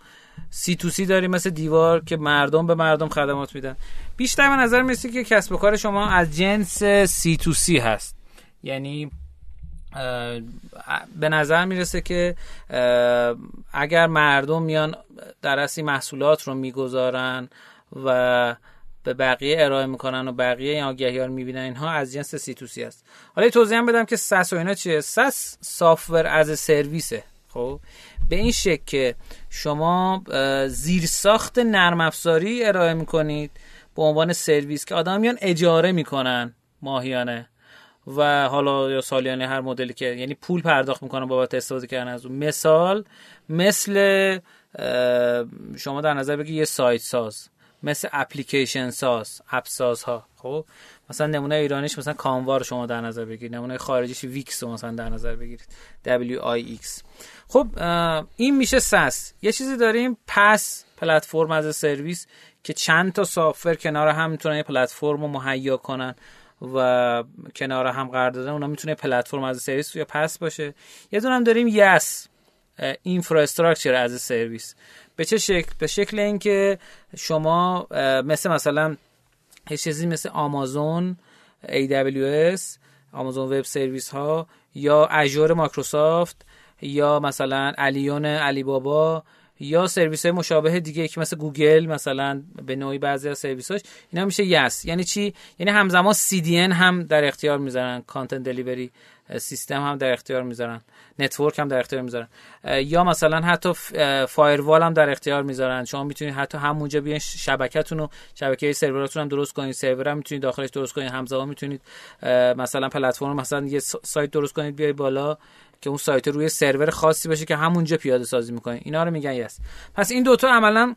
سی تو سی داریم مثل دیوار که مردم به مردم خدمات میدن. بیشتر به نظر میسی که کسب و کار شما از جنس سی تو سی هست. یعنی به نظر می‌رسه که اگر مردم میان در اصلی محصولات رو می‌گذارن و به بقیه ارائه می‌کنن و بقیه این آگهی ها رو می‌بینن اینها از جنس سی تو سی است. حالا توضیح هم بدم که SaaS و اینا چیه؟ SaaS، software as a service ه خب؟ به این شکل که شما زیرساخت نرم افزاری ارائه می‌کنید به عنوان سرویس که آدم میان اجاره می‌کنن ماهیانه و حالا یا سالیانه هر مدلی که یعنی پول پرداخت می‌کنن بابت استفاده کردن از اون. مثال مثل شما در نظر بگی یه سایت ساز. مثل اپلیکیشن ساز app ساز ها خب؟ مثلا نمونه ایرانیش مثلا کانوا رو شما در نظر بگیرید. نمونه خارجیش Wix رو مثلا در نظر بگیرید. W I X خب این میشه SaaS یه چیزی داریم PaaS، platform as a service که چند تا software کنار هم می‌تونن یه پلتفرم رو مهیا کنن و کنار هم قرار دادن اونا می‌تونه platform as a service یا PaaS باشه. یه دونه هم داریم IaaS، infrastructure as a service به چه شکل به شکل اینکه شما مثل مثلا یه چیزی مثل آمازون AWS Amazon Web Service ها یا Azure مایکروسافت یا مثلا Aliyun علی بابا یا سرویس های مشابه دیگه که مثل گوگل مثلا به نوعی بعضی از سرویساش اینا میشه IaaS. یعنی چی؟ یعنی همزمان CDN هم در اختیار می‌ذارن content delivery system هم در اختیار می‌ذارن. network هم در اختیار می‌ذارن. یا مثلا حتی firewall هم در اختیار می‌ذارن. شما می‌تونید حتی همونجا بیاین شبکه‌تون رو شبکه سروراتون هم درست کنید. سرور هم می‌تونید داخلش درست کنید. همزمان می‌تونید مثلا پلتفرم مثلا یه سایت درست کنید بیای بالا که اون سایت روی سرور خاصی باشه که همونجا پیاده سازی می‌کنه اینا رو میگن یس. پس این دوتا عملا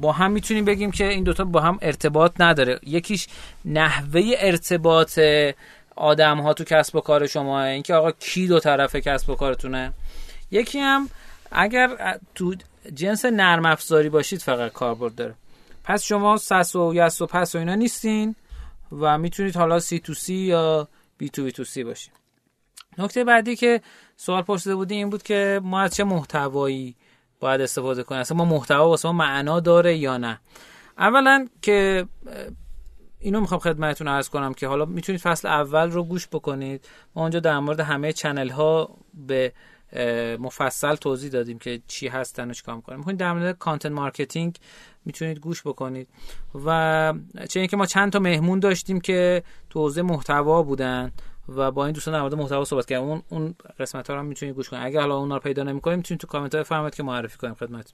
با هم می‌تونیم بگیم که این دوتا با هم ارتباط نداره. یکیش نحوه ارتباط آدم ها تو کسب و کار شما اینکه آقا کی دو طرفه کسب و کارتونه؟ یکی هم اگر تو جنس نرم افزاری باشید فقط کاربرد داره. پس شما سس و یس و پس و اینا نیستین و می‌تونید حالا سی تو سی یا بی تو بی تو سی باشید نکته بعدی که سوال پرسیده بودی این بود که ما از چه محتوایی باید استفاده کنیم؟ اصلا ما محتوا واسه ما معنا داره یا نه؟ اولا که اینو می‌خوام خدمتتون عرض کنم که حالا می‌تونید فصل اول رو گوش بکنید. ما اونجا در مورد همه channel ها به مفصل توضیح دادیم که چی هستن و چیکار می‌کنیم می‌خواید در مورد content marketing می‌تونید گوش بکنید. و چه اینکه ما چند تا مهمون داشتیم که تو محتوا بودن و با این دوستان در مورد محتوا صحبت کردیم. اون اون قسمت ها رو می‌تونید گوش کنید. اگه حالا اونا رو پیدا نمی‌کنید می‌تونید تو کامنت های فرمایید که معرفی کنیم خدمت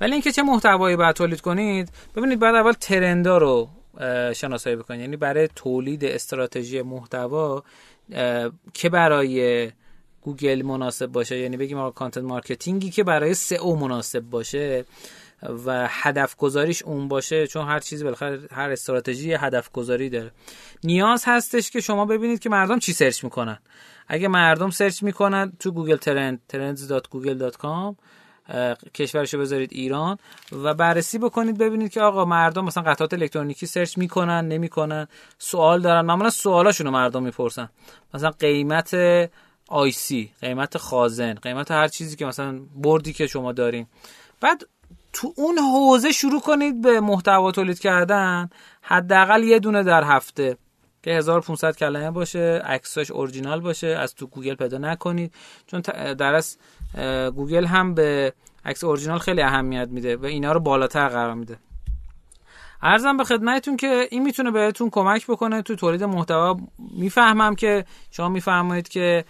ولی اینکه چه محتوایی باید تولید کنید ببینید بعد اول trend ا رو شناسایی بکنید یعنی برای تولید استراتژی محتوا که برای گوگل مناسب باشه؟ یعنی بگیم آقا content marketing ی که برای SEO مناسب باشه و هدف گذاریش اون باشه چون هر چیزی بالاخره هر استراتژی هدف گذاری داره. نیاز هستش که شما ببینید که مردم چی search می‌کنن. اگه مردم search می‌کنن تو Google Trends trends.google.com کشورش رو بذارید ایران و بررسی بکنید ببینید که آقا مردم مثلا قطعات الکترونیکی search می‌کنن نمی‌کنن. سوال دارن. معمولا سوالاشون رو مردم می‌پرسن. مثلا قیمت آیسی قیمت خازن قیمت هر چیزی که مثلا بردی که شما دارین. بعد تو اون حوزه شروع کنید به محتوا تولید کردن. حداقل یه دونه در هفته. که 1500 کلمه باشه عکساش اورجینال باشه از تو گوگل پیدا نکنید. چون در از گوگل هم به عکس اورجینال خیلی اهمیت میده و اینا رو بالاتر قرار میده. ارزم به خدمتتون که این می‌تونه بهتون کمک بکنه. تو تولید محتوا می‌فهمم که شما می‌فهمید که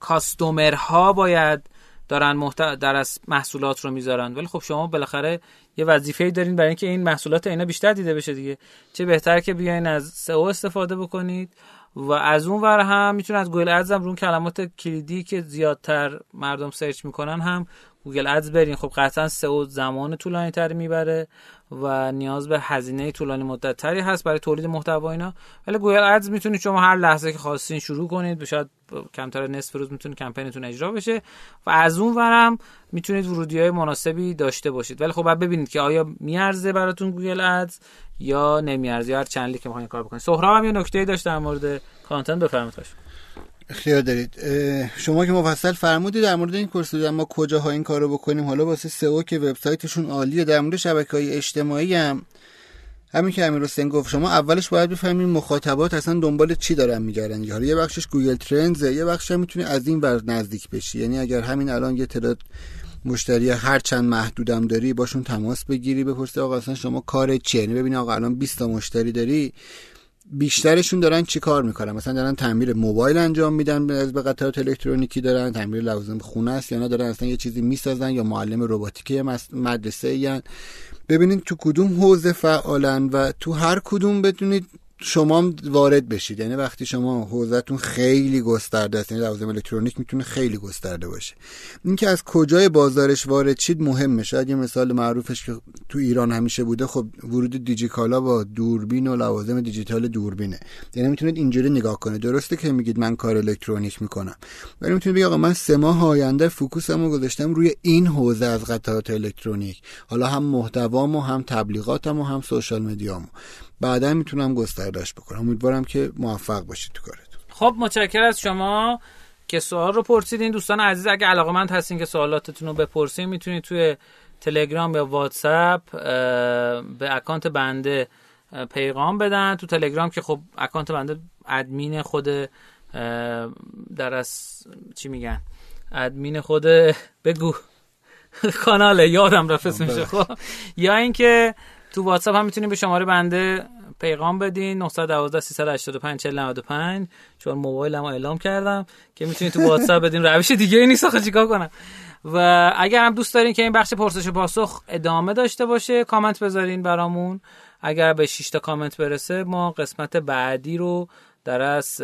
کاستومرها باید دارن محت... در از محصولات رو می‌ذارن. ولی خب شما بالاخره یه وظیفه دارین برای اینکه این محصولات اینا بیشتر دیده بشه دیگه. چه بهتر که بیاین از سئو استفاده بکنید. و از اون ور هم می‌تونن از Google Ads هم رو کلمات کلیدی که زیادتر مردم سرچ می‌کنن هم Google Ads برین. خب قطعا سئو زمان طولانی تری می‌بره و نیاز به هزینه طولانی مدت تری هست برای تولید محتوا اینا. ولی Google Ads می‌تونید شما هر لحظه که خواستین شروع کنید شاید کمتر نصف روز می‌تونه کمپینتون اجرا بشه و از اون ورم می‌تونید ورودی های مناسبی داشته باشید. ولی خب ببینید که آیا میارزه براتون Google Ads یا نمیارزه یا هر چند که می‌خواین کار بکنید. سهراب هم یه نکته داشت در مورد content. بفرمایید. خیلی عالی. شما که مفصل فرمودید در مورد این course ما کجاها این کارو بکنیم حالا واسه سئو که وبسایتشون عالیه در مورد شبکه های اجتماعی هم. همین که امیر حسین گفت شما اولش باید بفهمید مخاطبات اصلا دنبال چی دارن میگردن حالا یه بخشش Google Trends یه بخش هم می‌تونه از این ور نزدیک بشی. یعنی اگر همین الان یه تعداد مشتری هر چند محدودم داری باشون تماس بگیری بپرسی آقا اصلا شما کار چیه؟ یعنی ببینی آقا الان 20 تا مشتری داری بیشترشون دارن چی کار می‌کنن؟ مثلا دارن تعمیر موبایل انجام میدن از به قطعات الکترونیکی دارن تعمیر لوازم خونه است یا نه دارن اصلا یه چیزی می‌سازن یا معلم رباتیکی مدرسه یا ببینید تو کدوم حوزه فعالن و تو هر کدوم بتونید شما وارد بشید. یعنی وقتی شما حوزتون خیلی گسترده است یعنی لوازم الکترونیک می‌تونه خیلی گسترده باشه. اینکه از کجای بازارش وارد شید مهمه. شاید یه مثال معروفش که تو ایران همیشه بوده. خب ورود دیجیکالا با دوربین و لوازم دیجیتال دوربینه. یعنی می‌تونید اینجوری نگاه کنید. درسته که میگید من کار الکترونیک می‌کنم. ولی می‌تونید بگید آقا من سه ماه آینده فوکوسمو گذاشتم روی این حوزه از قطعات الکترونیک. حالا هم محتوامو هم تبلیغاتمو هم سوشال مدیامو بعدا می‌تونم گستردش بکنم. امیدوارم که موفق باشید تو کارتون. خب متشکر از شما که سوال رو پرسیدین دوستان عزیز اگه علاقه هستین که سوالاتتون رو بپرسین می‌تونید توی تلگرام یا واتساپ به اکانت بنده پیغام بدن. تو تلگرام که خب اکانت بنده ادمین خود در از چی میگن؟ ادمین خود بگو کاناله. یادم رفت اسمش. خب یا اینکه تو واتساپ هم می‌تونید به شماره بنده پیغام بدین. 912 385 4095 چون موبایلمو اعلام کردم که می‌تونید تو واتساپ بدین. روش دیگه ای نیست آخه چیکار کنم؟ و اگر هم دوست دارین که این بخش پرسش و پاسخ ادامه داشته باشه کامنت بذارین برامون. اگر به 6 تا کامنت برسه ما قسمت بعدی رو در از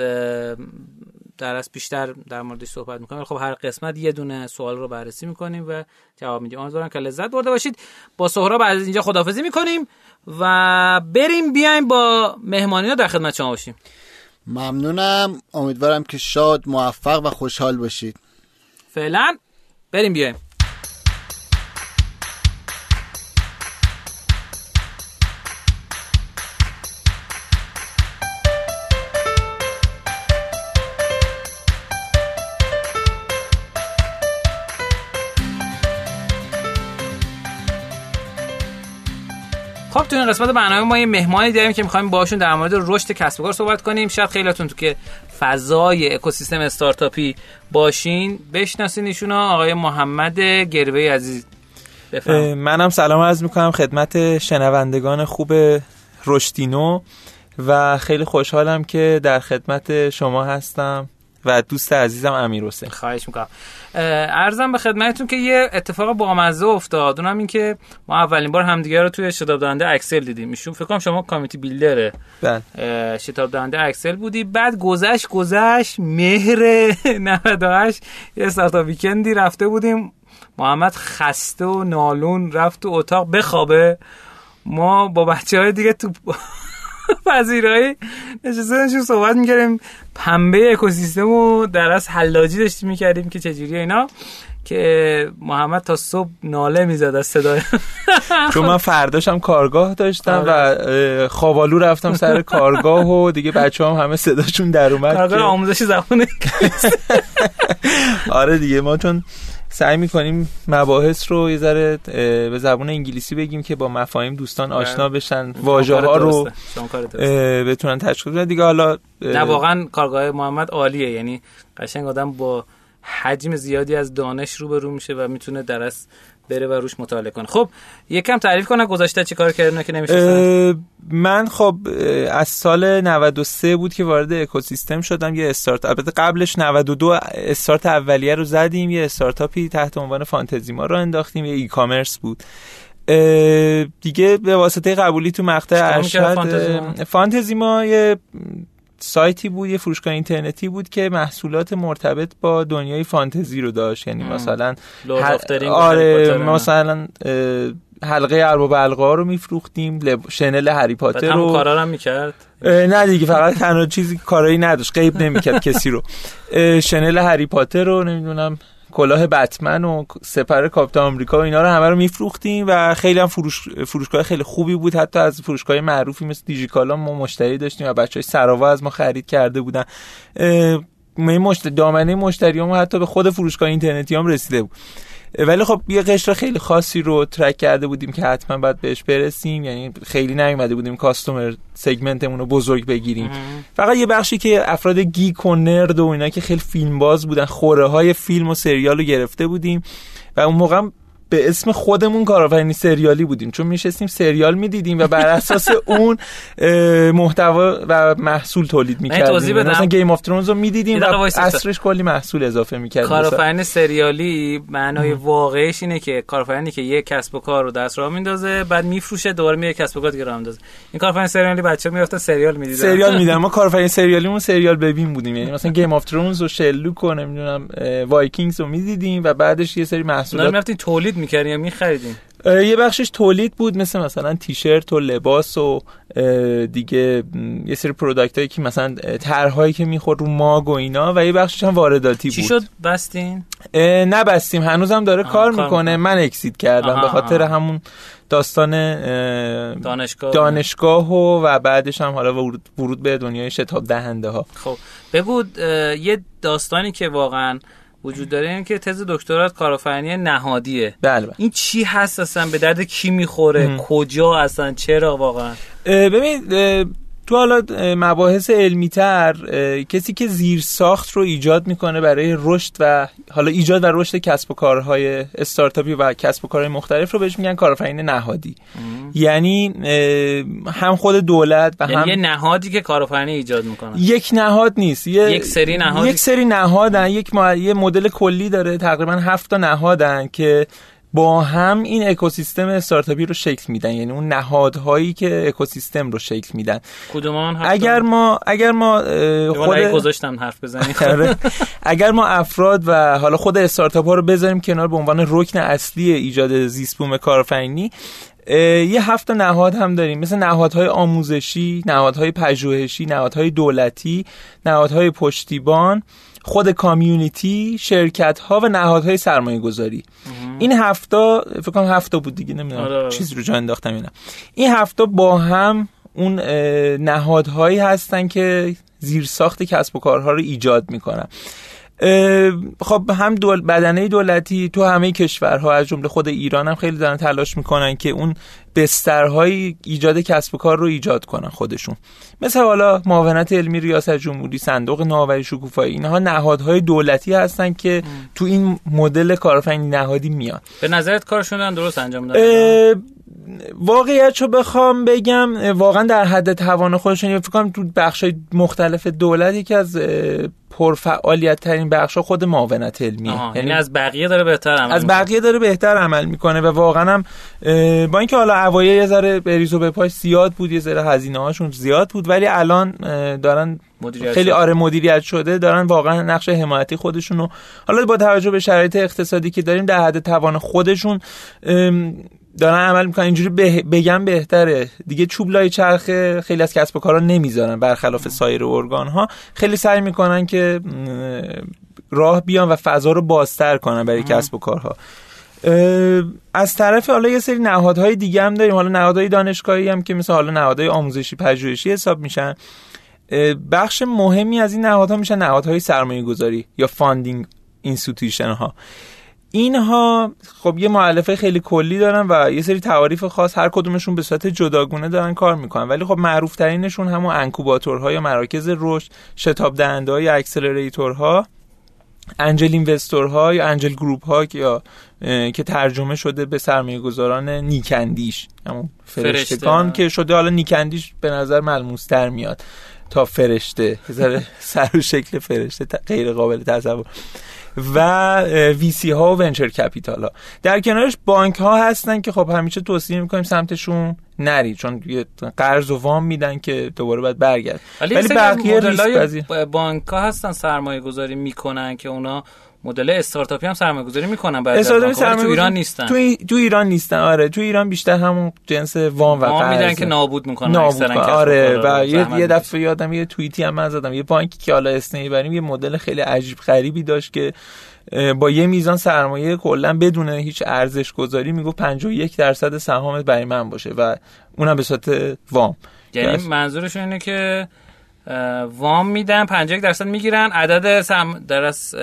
در از بیشتر در موردش صحبت می‌کنیم خب هر قسمت یه دونه سوال رو بررسی می‌کنیم و جواب میدیم. امیدوارم که لذت برده باشید. با سهراب از اینجا خدافزی می‌کنیم و بریم بیایم با مهمانینا در خدمت شما باشیم. ممنونم. امیدوارم که شاد موفق و خوشحال باشید. فعلا بریم بیایم. این قسمت برنامه ما یه مهمانی داریم که می‌خوایم باشون در مورد رشد کسب و کار صحبت کنیم. شاید خیلیاتون تو که فضای اکوسیستم استارتاپی باشین بشناسین ایشون آقای محمد گروی عزیز. منم سلام عرض می‌کنم خدمت شنوندگان خوب رشدینو و خیلی خوشحالم که در خدمت شما هستم. و دوست عزیزم امیر حسین. خواهش می‌کنم. ارزم به خدمتتون که یه اتفاق بامزه افتاد. اونم این که ما اولین بار همدیگه رو توی شتاب دهنده اکسل دیدیم. میشون فکر کنم شما کامیتی بیلدره. بله. شتاب دهنده اکسل بودی. بعد گذشت گذشت. مهر 98 یه استارتاپ ویکندی رفته بودیم. محمد خسته و نالون رفت تو اتاق بخوابه. ما با بچه های دیگه تو پذیرایی. نشسته صحبت می‌کردیم. پنبه اکوسیستم و در از حلاجی داشتیم می‌کردیم که چجوری اینا که محمد تا صبح ناله می‌زد از صدای. چون من فرداشم کارگاه داشتم و آره. خوابالو رفتم سر کارگاه و دیگه بچه هم همه صداشون در اومد کارگاه آموزش زبانه آره دیگه ما چون سعی می‌کنیم مباحث رو یه ذره به زبان انگلیسی بگیم که با مفاهیم دوستان. آشنا بشن واژه ها رو بتونن تشخیص بدن. دیگه حالا نه واقعا کارگاه محمد عالیه. یعنی قشنگ آدم با حجم زیادی از دانش رو به رو میشه و می‌تونه درس بره و روش مطالعه کنه. خب یکم تعریف کنه گذاشته چی کار کردن که نمیشه من خب از سال 93 بود که وارد اکوسیستم شدم یه استارت البته قبلش 92 استارت اولیه رو زدیم یه استارتاپی تحت عنوان فانتزیما رو انداختیم یه ای کامرس بود دیگه به واسطه قبولی تو مقطع ارشد فانتزیما یه سایتی بود یه فروشگاه اینترنتی بود که محصولات مرتبط با دنیای فانتزی رو داشت. یعنی مثلا آره مثلا حلقه ارباب القا رو میفروختیم لب... شنل هری پاتر رو. کارا هم می‌کرد؟ نه دیگه فقط تنها چیزی کارایی نداشت غیب نمی‌کرد کسی رو. شنل هری پاتر رو نمی‌دونم کلاه بتمن و سپر کاپیتان آمریکا و اینا رو همه رو میفروختیم و خیلی هم فروش... فروشگاه خیلی خوبی بود. حتی از فروشگاه معروفی مثل دیجیکالا ما مشتری داشتیم و بچهای سراوا از ما خرید کرده بودن. مشت... دامنه مشتریامون حتی به خود فروشگاه اینترنتی هم رسیده بود. ولی خب یه قشر خیلی خاصی رو ترک کرده بودیم که حتما باید بهش برسیم. یعنی خیلی نیومده بودیم کاستومر سگمنتمون رو بزرگ بگیریم. فقط یه بخشی که افراد گیک و نرد و اینا که خیلی فیلم باز بودن خوره های فیلم و سریال رو گرفته بودیم و اون موقع به اسم خودمون کارآفرینی سریالی بودیم. چون میشستیم سریال می‌دیدیم و بر اساس اون محتوا و محصول تولید می‌کردیم. مثلا Game of Thrones رو می‌دیدیم و اثرش کلی محصول اضافه می‌کردیم. کارآفرین سریالی معنای واقعیش اینه که کارآفرینی که یک کسب و کار رو دست راه میندازه بعد میفروشه دوباره میره کسب و کار دیگه راه میندازه. این کارآفرین سریالی بچه می‌رفتن سریال می‌دیدن. سریال میدن ما کارآفرین سریالیمون سریال ببین بودیم. یعنی مثلا Game of Thrones و Sherlock و نمی‌دونم Vikings رو می‌دیدیم و بعدش یه سری محصولات می‌رفتین تولید می‌کردین یا میخریدین یه بخشش تولید بود مثل مثلا تیشرت و لباس و دیگه یه سری پروداکت هایی که مثلا طرحهایی که می‌خورد رو ماگ و اینا و یه بخشش هم وارداتی بود. چی شد؟ بستین؟ نه بستیم هنوزم داره کار, کار می‌کنه. من اکسید کردم به خاطر همون داستان دانشگاه. دانشگاه و, و بعدش هم حالا ورود, ورود به دنیای شتاب دهنده ها خب بگو یه داستانی که واقعا وجود داره این که تز دکترات کارآفرینی نهادیه. بله, بله. این چی هست اصلا؟ به درد کی می‌خوره؟ کجا اصلا؟ چرا واقعا؟ ببین تو حالا مباحث علمی تر کسی که زیر ساخت رو ایجاد می‌کنه برای رشد و حالا ایجاد و رشد کسب و کارهای استارتاپی و کسب و کارهای مختلف رو بهش میگن کارآفرین نهادی. یعنی هم خود دولت و یعنی هم یه نهادی که کارآفرینی ایجاد می‌کنه. یک نهاد نیست. یه... یک سری نهاد یک سری نهادن. یک مدل کلی داره. تقریبا هفت تا نهادن که با هم این اکوسیستم استارتاپی رو شکل میدن. یعنی اون نهادهایی که اکوسیستم رو شکل میدن. کدوم اگر ما اگر ما خود گذاشتم حرف بزنیم اگر ما افراد و حالا خود استارتاپ ها رو بذاریم کنار به عنوان رکن اصلی ایجاد زیست بوم کارآفرینی یه هفت نهاد هم داریم. مثل نهادهای آموزشی، نهادهای پژوهشی، نهادهای دولتی، نهادهای پشتیبان، خود کامیونیتی شرکت ها و نهادهای سرمایه گذاری این هفته فکر کنم هفته بود دیگه نمی‌دونم. آره. چیز رو جا انداختم اینا. این هفته با هم اون نهادهایی هستن که زیر ساخت کسب و کارها رو ایجاد می‌کنن. خب هم دول بدنه دولتی تو همه کشورها از جمله خود ایران هم خیلی دارن تلاش می‌کنن که اون بسترهای ایجاد کسب و کار رو ایجاد کنن خودشون. مثل حالا معاونت علمی ریاست جمهوری صندوق نوآوری شکوفایی اینها نهادهای دولتی هستن که تو این مدل کارآفرینی نهادی میان. به نظرت کارشون درست انجام دادن؟ واقعیت رو بخوام بگم واقعا در حد توان خودشون فکر کنم تو بخشای مختلف دولت یکی از پرفعالیت ترین بخش خود معاونت علمیه یعنی از بقیه داره بهتر عمل از بقیه داره بهتر عمل می‌کنه و واقعا هم با اینکه حالا اوایل یه ذره بریز و به پاش زیاد بود یه ذره هزینه هاشون زیاد بود ولی الان دارن خیلی آره مدیریت شده دارن واقعا نقش حمایتی خودشون رو حالا با توجه به شرایط اقتصادی که داریم در حد توان خودشون دارن عمل می‌کنن. اینجوری بگم بهتره. دیگه چوب لای چرخ خیلی از کسب و کارا نمی‌ذارن برخلاف سایر ارگان ها خیلی سعی می‌کنن که راه بیان و فضا رو بازتر کنن برای کسب و کارها. از طرف حالا یه سری نهادهای دیگه هم داریم. حالا نهادهای دانشگاهی هم که مثل حالا نهادهای آموزشی پژوهشی حساب میشن. بخش مهمی از این نهادها میشن نهادهای سرمایه گذاری یا funding institution ها اینها خب یه مؤلفه خیلی کلی دارن و یه سری تعاریف خاص هر کدومشون به صورت جداگونه دارن کار می‌کنن. ولی خب معروف ترینشون همون incubator ها یا مراکز رشد شتاب دهنده های accelerator ها angel investor ها یا angel group ها یا که ترجمه شده به سرمایه گذاران نیک‌اندیش همون فرشتگان که شده حالا نیک‌اندیش به نظر ملموس تر میاد تا فرشته سر و شکل فرشته غیر قابل تصور. و VC ها و venture capital ها در کنارش بانک ها هستن که خب همیشه توصیه می‌کنیم سمتشون نری چون قرض و وام میدن که دوباره باید برگرد. ولی, ولی بقیه بانک ها هستن سرمایه گذاری می‌کنن که اونا مدل استارتاپی هم سرمایه گذاری می‌کنن بعد سرمایه تو ایران نیستن. تو, ای... تو ایران نیستن. آره تو ایران بیشتر همون جنس وام و قرض میدن که نابود می‌کنن نابود آره و یه, یه دفعه یادم یه توییتی هم من زدم. یه بانکی که حالا اسنی بریم یه مدل خیلی عجیب غریبی داشت که با یه میزان سرمایه کلا بدون هیچ ارزش گذاری میگو 51 درصد سهامت برای من باشه و اونم به صورت وام. یعنی منظورش اینه که وام میدن 51 درصد می‌گیرن. عدد سم در از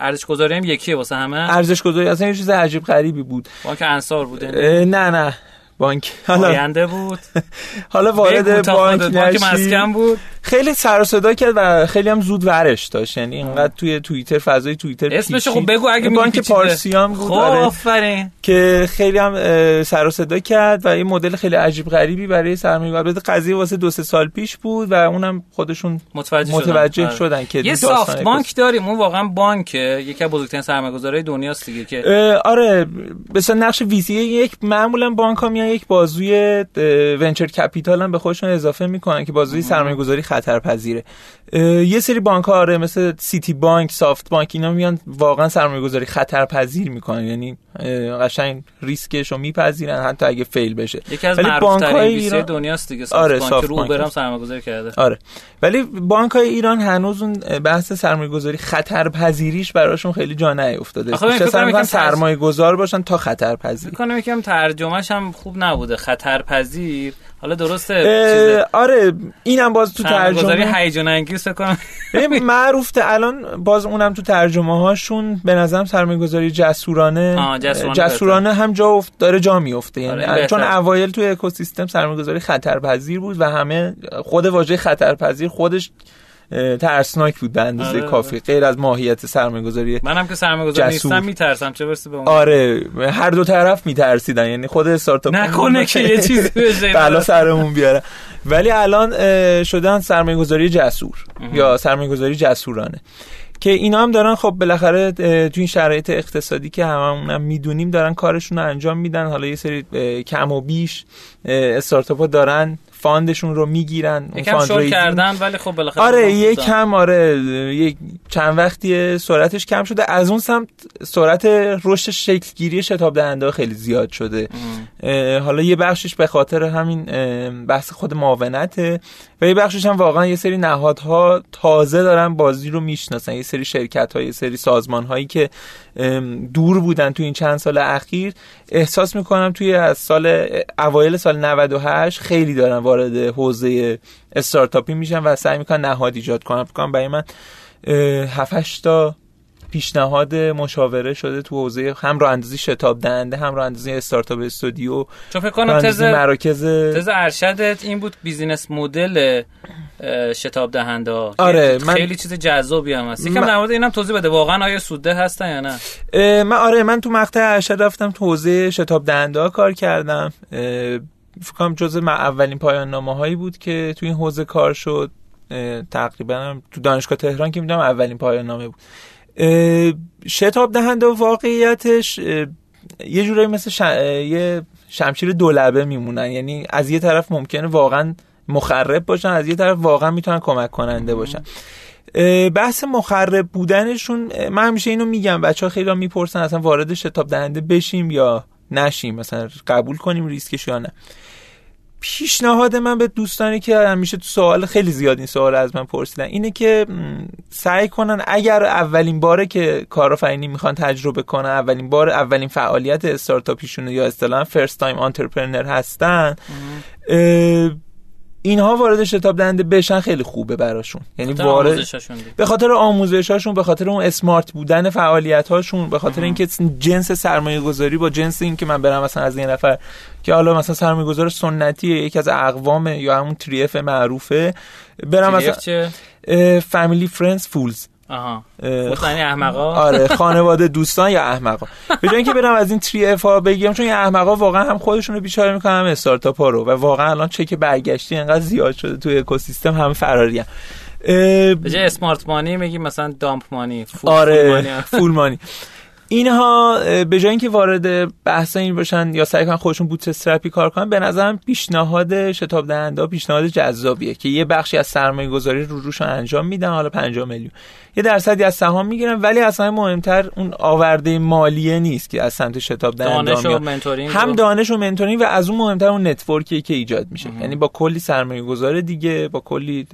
ارزش گذاری هم یکیه واسه همه. ارزش گذاری اصلا یه چیز عجیب غریبی بود. بانک انصار بوده نه نه. بانک. حالا آینده بود. حالا وارد بانک بانک مسکن بود. خیلی سر صدا کرد و خیلی هم زود ورش داشت. یعنی اینقدر توی توییتر فضای توییتر اسمش خب بگو اگه بانک پارسیان بود. خب آفرین. که خیلی هم سر صدا کرد و یه مدل خیلی عجیب غریبی برای سرمایه البته قضیه واسه دو سه سال پیش بود و اونم خودشون متوجه, متوجه شدن, شدن که یه SoftBank داریم. اون واقعا بانک یکی از بزرگترین سرمایه‌گذارهای دنیاست دیگه که آره. مثلا نقش VC یک معمولا بانک ها میان یک بازوی venture capital هم به خودشون اضافه می‌کنن که بازوی سرمایه‌گذاری خطرپذیره. یه سری بانک ها آره مثل Citibank SoftBank اینا میان واقعا سرمایه گذاری خطرپذیر می‌کنن. یعنی قشنگ ریسکش رو میپذیرن حتی اگه fail بشه. یکی از معروف ترین ایران... دنیاست دیگه سافت آره بانک. رو اوبر هم سرمایه گذاری کرده. آره. ولی بانک های ایران هنوز اون بحث سرمایه گذاری خطرپذیریش براشون خیلی جا نیافتاده مثلا سرمایه گذار باشن تا خطرپذیر. کنم یکم ترجمهش هم خوب نبوده. خطرپذیر؟ حالا درسته آره اینم باز تو ترجمه. هیجان انگیز کنم. معروفه الان باز اونم تو ترجمه هاشون به نظرم سرمایه‌گذاری جسورانه جسورانه, جسورانه هم جا افت داره جا میفته یعنی آره چون اوایل تو اکوسیستم سرمایه‌گذاری خطرپذیر بود و همه خود واژه خطرپذیر خودش ترسناک بود به اندازه آره. کافی. غیر از ماهیت سرمایه گذاری منم که سرمایه گذاری نیستم میترسم. چه برسه به اون؟ آره هر دو طرف میترسیدن. یعنی خود استارتاپ نکنه که یه چیزی بشه. بلا سرمون بیاره. ولی الان شدن سرمایه گذاری جسور یا سرمایه گذاری جسورانه. که اینا هم دارن خب بالاخره تو این شرایط اقتصادی که هممون هم می‌دونیم دارن کارشون رو انجام میدن. حالا یه سری کم و بیش استارتاپ دارن fund شون رو می‌گیرن یکم شل کردن ولی خب بالاخره آره یک کم آره یک چند وقتی سرعتش کم شده. از اون سمت سرعت رشد شکلگیری شتاب دهنده خیلی زیاد شده. حالا یه بخشش به خاطر همین بحث خود معاونته و یه بخشش هم واقعا یه سری نهادها تازه دارن بازی رو می‌شناسن. یه سری شرکت ها یه سری سازمان هایی که دور بودن تو این چند سال اخیر. احساس می‌کنم توی از سال اوایل سال 98 خیلی دارن وارد حوزه استارتاپی میشن و سعی می‌کنن نهاد ایجاد کنن. فکر برای من 7 تا پیشنهاد مشاوره شده تو حوزه هم راه اندازی شتاب دهنده هم راه اندازی startup studio. چون فکر کنم تز مراکز تز ارشدت این بود business model شتاب دهنده. آره من... خیلی چیز جذابی هم هست. یکم در مورد اینم توضیح بده واقعا آیا سودده هستن یا نه؟ من آره من تو مقطع ارشد رفتم تو حوزه شتاب دهنده کار کردم. فکر کنم جزء اولین پایان نامه هایی بود که تو این حوزه کار شد. تقریبا تو دانشگاه تهران که می‌دونم اولین پایان نامه بود شتاب دهنده واقعیتش یه جورایی مثل یه شمشیر دولبه میمونن. یعنی از یه طرف ممکنه واقعا مخرب باشن از یه طرف واقعا می‌تونن کمک کننده باشن. بحث مخرب بودنشون من همیشه اینو میگم بچه ها خیلی می‌پرسن اصلا وارد شتاب دهنده بشیم یا نشیم مثلا قبول کنیم ریسکش یا نه. پیشنهاد من به دوستانی که همیشه تو سوال خیلی زیاد این سوال از من پرسیدن اینه که سعی کنن اگر اولین باره که کارآفرینی می‌خوان تجربه کنن اولین بار اولین فعالیت استارتاپیشون یا اصطلاحا first time entrepreneur هستن اینها وارد شتاب دهنده بشن خیلی خوبه براشون. یعنی وارد به خاطر آموزشاشون به خاطر اون smart بودن فعالیت هاشون به خاطر اینکه جنس سرمایه گذاری با جنس اینکه من برم مثلا از این نفر که حالا مثلا سرمایه گذار سنتی یکی از اقوام یا همون three F معروفه برم مثلا family friends fools آها. یعنی احمقا؟ آره خانواده دوستان یا احمقا. به جای اینکه برم از این three F ها بگم چون این احمقا واقعا هم خودشون رو بیچاره می‌کنن هم استارتاپ ها رو و واقعا الان چک برگشتی انقدر زیاد شده توی اکوسیستم هم فراری هم. به جای smart money میگیم مثلا dumb money fool آره money fool money اینها به جای اینکه وارد بحث این باشن یا سعی کنن خودشون bootstrap ی کار کنن به نظرم پیشنهاد شتاب دهنده پیشنهاد جذابیه که یه بخشی از سرمایه گذاری رو روشون انجام میدن حالا 5 میلیون. یه درصدی از سهام می‌گیرن ولی اصلا مهمتر اون آورده مالیه نیست که از سمت شتاب دهنده دانش و mentoring هم دانش و mentoring و از اون مهمتر اون network ی که ایجاد میشه. یعنی با کلی سرمایه گذار دیگه با کلی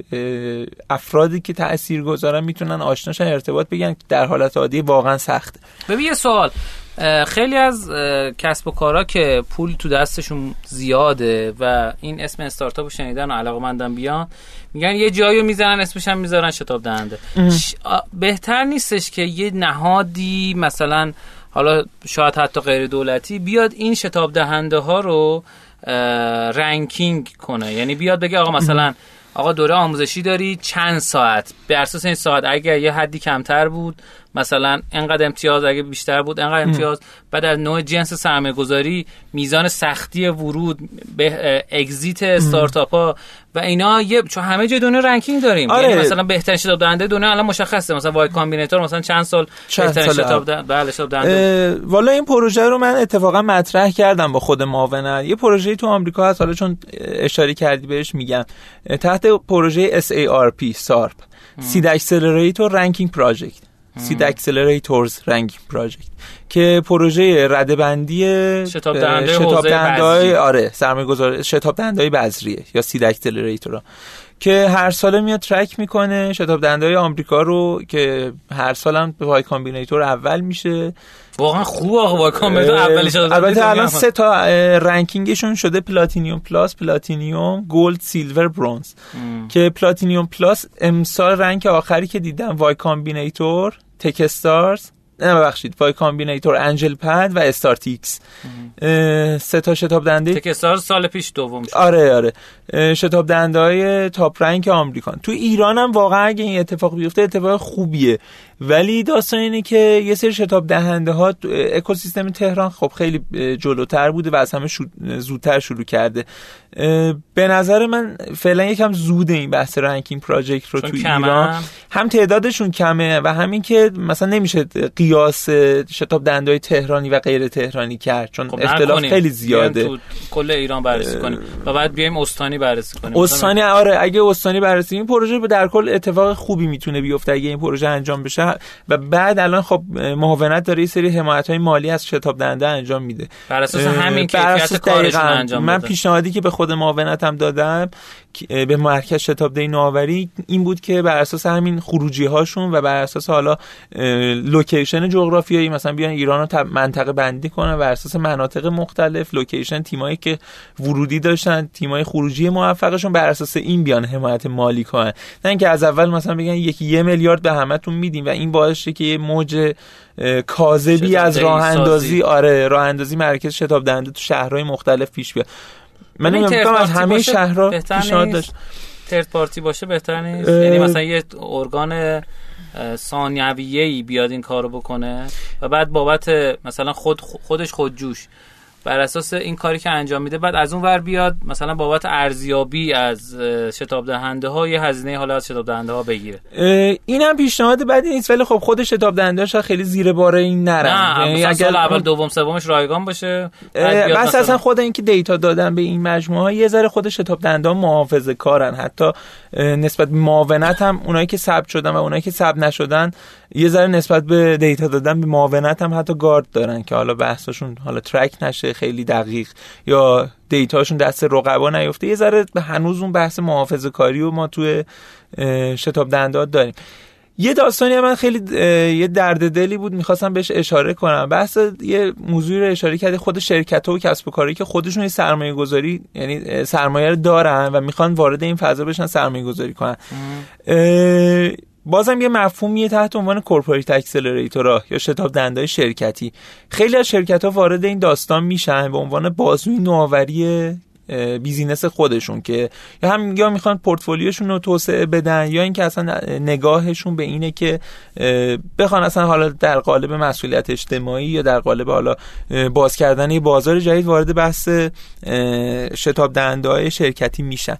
افرادی که تاثیر گذارن می‌تونن آشناشن ارتباط بگن در حالت عادی واقعا سخته. ببین یه سوال. خیلی از کسب و کارا که پول تو دستشون زیاده و این اسم استارتاپ شنیدن و علاقه مندن بیان میگن یه جایی می‌زنن اسمش هم می‌ذارن شتاب دهنده. بهتر نیستش که یه نهادی مثلا حالا شاید حتی غیر دولتی بیاد این شتاب دهنده ها رو ranking کنه. یعنی بیاد بگه آقا مثلا آقا دوره آموزشی داری چند ساعت؟ به اساس این ساعت اگر یه حدی کمتر بود مثلا انقدر امتیاز اگه بیشتر بود انقدر امتیاز. بعد از نوع جنس سرمایه گذاری میزان سختی ورود به exit استارتاپ ها و اینا یه چون همه جای دنیا ranking داریم. آره. یعنی مثلا بهترین شتاب دهنده دنیا الان مشخصه. مثلا Y Combinator مثلا چند سال بهترین شتاب دهنده بله شتاب دهنده. والا این پروژه رو من اتفاقا مطرح کردم با خود معاونت یه پروژه تو آمریکا هست حالا چون اشاره کردی بهش میگم. تحت پروژه SARP. SARP seed accelerator ranking project seed accelerators ranking project که پروژه رده‌بندی شتاب دهنده شتاب دهنده آره سرمایه‌گذار شتاب دهنده بذریه یا seed accelerator که هر ساله میاد track می‌کنه. شتاب دهنده آمریکا رو که هر سال هم Y Combinator اول میشه. واقعا خوب آقا اولی شده البته الان سه تا ranking شون شده platinum plus platinum gold silver bronze. که platinum plus امسال rank آخری که دیدم Y Combinator Techstars نه ببخشید Y Combinator AngelPad و StartX سه تا شتاب دنده تک سال پیش دوم شد. آره آره. شتاب دنده های top rank آمریکان. تو ایران هم واقعا اگه این اتفاق بیفته اتفاق خوبیه. ولی داستان اینه که یه سری شتاب دهنده ها اکوسیستم تهران خب خیلی جلوتر بوده و از همه زودتر شروع کرده. به نظر من فعلا یکم زوده این بحث رنکینگ پراجکت رو تو ایران. هم تعدادشون کمه و همین که مثلا نمیشه قیاس شتاب دهنده های تهرانی و غیر تهرانی کرد چون خب اختلاف خیلی زیاده. تو کل ایران بررسی کنیم و بعد بیایم استانی بررسی کنیم. استانی آره اگه استانی بررسی این پروژه در کل اتفاق خوبی می‌تونه بیفته اگه این پروژه انجام بشه و بعد الان خب معاونت داره یه سری حمایت های مالی از شتاب دهنده انجام میده. بر اساس همین کیفیت کارشون انجام من پیشنهادی که به خود معاونتم دادم به مرکز شتاب دهی نوآوری این بود که بر اساس همین خروجی هاشون و بر اساس حالا location جغرافیایی مثلا بیان ایران رو منطقه بندی کنن بر اساس مناطق مختلف location تیمایی که ورودی داشتن تیمای خروجی موفقشون بر اساس این بیان حمایت مالی کنن. نه اینکه از اول مثلا بگن یکی یه میلیارد به همتون میدیم و این باعث شه که یه موج کاذبی از راه اندازی آره راه اندازی مرکز شتاب دهنده تو شهرهای مختلف پیش بیاد. من نمیگم از همه شهرها پیشنهاد داشت. ترد پارتی باشه بهتر نیست؟ یعنی مثلا یه ارگان ثانویه‌ای بیاد این کارو بکنه و بعد بابت مثلا خود خودش خودجوش. بر اساس این کاری که انجام میده بعد از اون ور بیاد مثلا بابت ارزیابی از شتاب دهنده ها یه هزینه حالا از شتاب دهنده ها بگیره. این هم پیشنهاد بدی نیست ولی خب خود شتاب دهنده ها خیلی زیر بار این نرن. نه یعنی اگر سال اول دوم سومش رایگان باشه بس اصلا خود اینکه دیتا دادن به این مجموعه ها یه ذره خود شتاب دهنده ها محافظه کارن. حتی نسبت به معاونت هم اونایی که ثبت شدن و اونایی که ثبت نشدن یه ذره نسبت به دیتا دادن به معاونت هم حتی گارد دارن که حالا بحثشون حالا ترک نشه. خیلی دقیق. یا دیتاشون دست رقبا نیفته. یه ذره هنوز اون بحث محافظه کاری و ما توی شتاب دندات داریم. یه داستانی من خیلی یه درد دلی بود. می‌خواستم بهش اشاره کنم. بحث یه موضوعی رو اشاره کرده خود شرکت و کسب و کاری که خودشون یه سرمایه گذاری یعنی سرمایه رو دارن و می‌خوان وارد این فضا بشن سرمایه گذاری کنن بازم یه مفهومیه تحت عنوان corporate accelerator ها یا شتاب دهنده‌های شرکتی. خیلی از شرکت ها وارد این داستان میشن به عنوان بازوی نوآوری business خودشون که یا هم یا می‌خوان پورتفولیوشون رو توسعه بدن یا اینکه اصلا نگاهشون به اینه که بخوان اصلا حالا در قالب مسئولیت اجتماعی یا در قالب حالا باز کردن یه بازار جدید وارد بحث شتاب دهنده شرکتی میشن.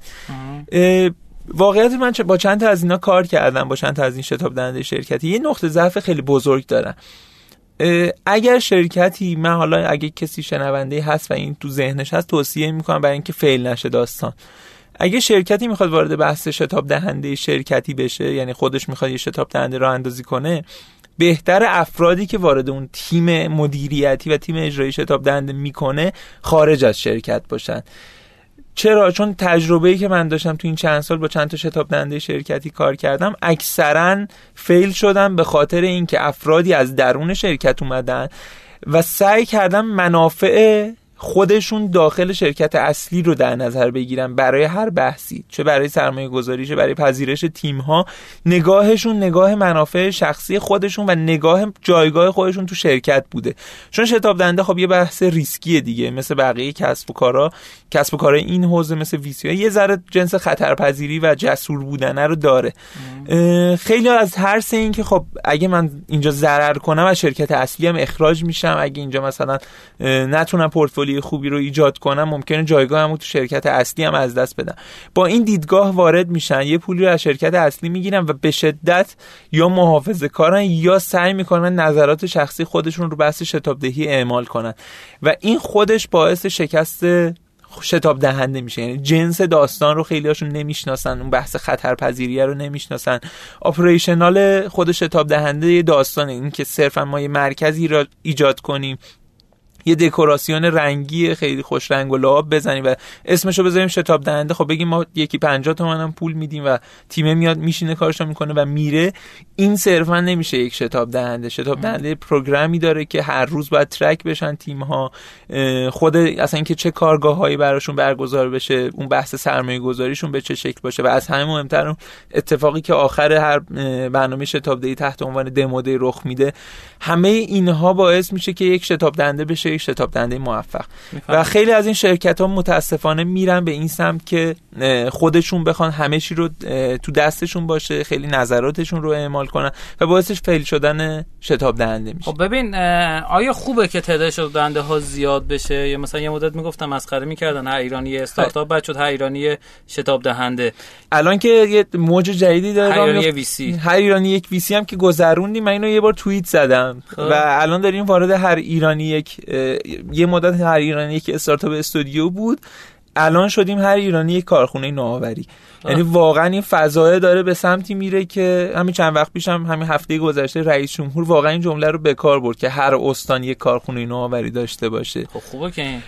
واقعیت من با چند تا از اینا کار کردم با چند تا از این شتاب دهنده شرکتی. یه نقطه ضعف خیلی بزرگ دارن اگر شرکتی من حالا اگه کسی شنونده هست و این تو ذهنش هست توصیه می‌کنم برای اینکه فیل نشه داستان. اگه شرکتی می‌خواد وارد بحث شتاب دهنده شرکتی بشه یعنی خودش می‌خواد یه شتاب دهنده راه اندازی کنه بهتر افرادی که وارد اون تیم مدیریتی و تیم اجرایی شتاب دهنده می‌کنه خارج از شرکت باشن. چرا؟ چون تجربه‌ای که من داشتم تو این چند سال با چند تا شتاب دهنده شرکتی کار کردم اکثرا فیل شدم به خاطر اینکه افرادی از درون شرکت اومدن و سعی کردم منافع خودشون داخل شرکت اصلی رو در نظر بگیرن برای هر بحثی چه برای سرمایه گذاری چه برای پذیرش تیم ها نگاهشون نگاه منافع شخصی خودشون و نگاه جایگاه خودشون تو شرکت بوده. چون شتاب دنده خب یه بحث ریسکیه دیگه مثل بقیه کسب و کارا. کسب و کارای این حوزه مثل ویسی یه ذره جنس خطرپذیری و جسور بودنه رو داره. خیلی از ترس این که خب اگه من اینجا ضرر کنم از شرکت اصلی هم اخراج میشم. اگه اینجا مثلا نتونم پورتفولیو خوبی رو ایجاد کنم ممکنه جایگاهمو تو شرکت اصلی هم از دست بدم. با این دیدگاه وارد میشن. یه پولی رو از شرکت اصلی می‌گیرن و به شدت یا محافظه کارن یا سعی می‌کنن نظرات شخصی خودشون رو بحث شتابدهی اعمال کنن. و این خودش باعث شکست شتاب دهنده میشه. یعنی جنس داستان رو خیلی هاشون نمی‌شناسن اون بحث خطرپذیریه رو نمی‌شناسن. اپریشنال خود شتاب دهنده داستان این که صرفا ما یه مرکزی را ایجاد کنیم یه دکوراسیون رنگی خیلی خوش رنگ و لعاب بزنیم و اسمشو بذاریم شتاب دهنده. خب بگیم ما یکی 50 تومن هم پول میدیم و تیم میاد میشینه کارشو می‌کنه و میره. این صرفا نمیشه یک شتاب دهنده. شتاب دهنده پروگرامی داره که هر روز باید ترک بشن تیم ها خود اصلا اینکه چه کارگاه هایی براشون برگزار بشه اون بحث سرمایه گذاریشون به چه شکل باشه. و از همه مهمتر اتفاقی که آخر هر برنامه شتاب دهی تحت عنوان دموده رخ میده. همه اینها باعث میشه که یک شتاب دهنده بشه یک شتاب دهنده موفق و خیلی از این شرکت ها متاسفانه میرن به این سمت که خودشون بخوان همه چی رو تو دستشون باشه خیلی نظراتشون رو اعمال کنن و باعثش فیل شدن شتاب دهنده میشه. خب ببین آیا خوبه که تعداد شتاب دهنده ها زیاد بشه؟ یا مثلا یه مدت می‌گفتم مسخره می‌کردن هر ایرانی استارتاپ بعد شد هر ایرانی شتاب دهنده الان که یه موج جدیدی داره هر ایرانی ویسی. هر ایرانی یک ویسی هم که گذروندیم من اینو یه بار توییت زدم. خب. و الان داریم وارد هر ایرانی یک یه مدت هر ایرانی یک استارتاپ استودیو بود. الان شدیم هر ایرانی یک کارخونه نوآوری. یعنی واقعا این فضایه داره به سمتی میره که همین چند وقت پیشم همین هفته گذشته رئیس جمهور واقعا این جمله رو به کار برد که هر استان یک کارخونه نوآوری داشته باشه. خب خوبه که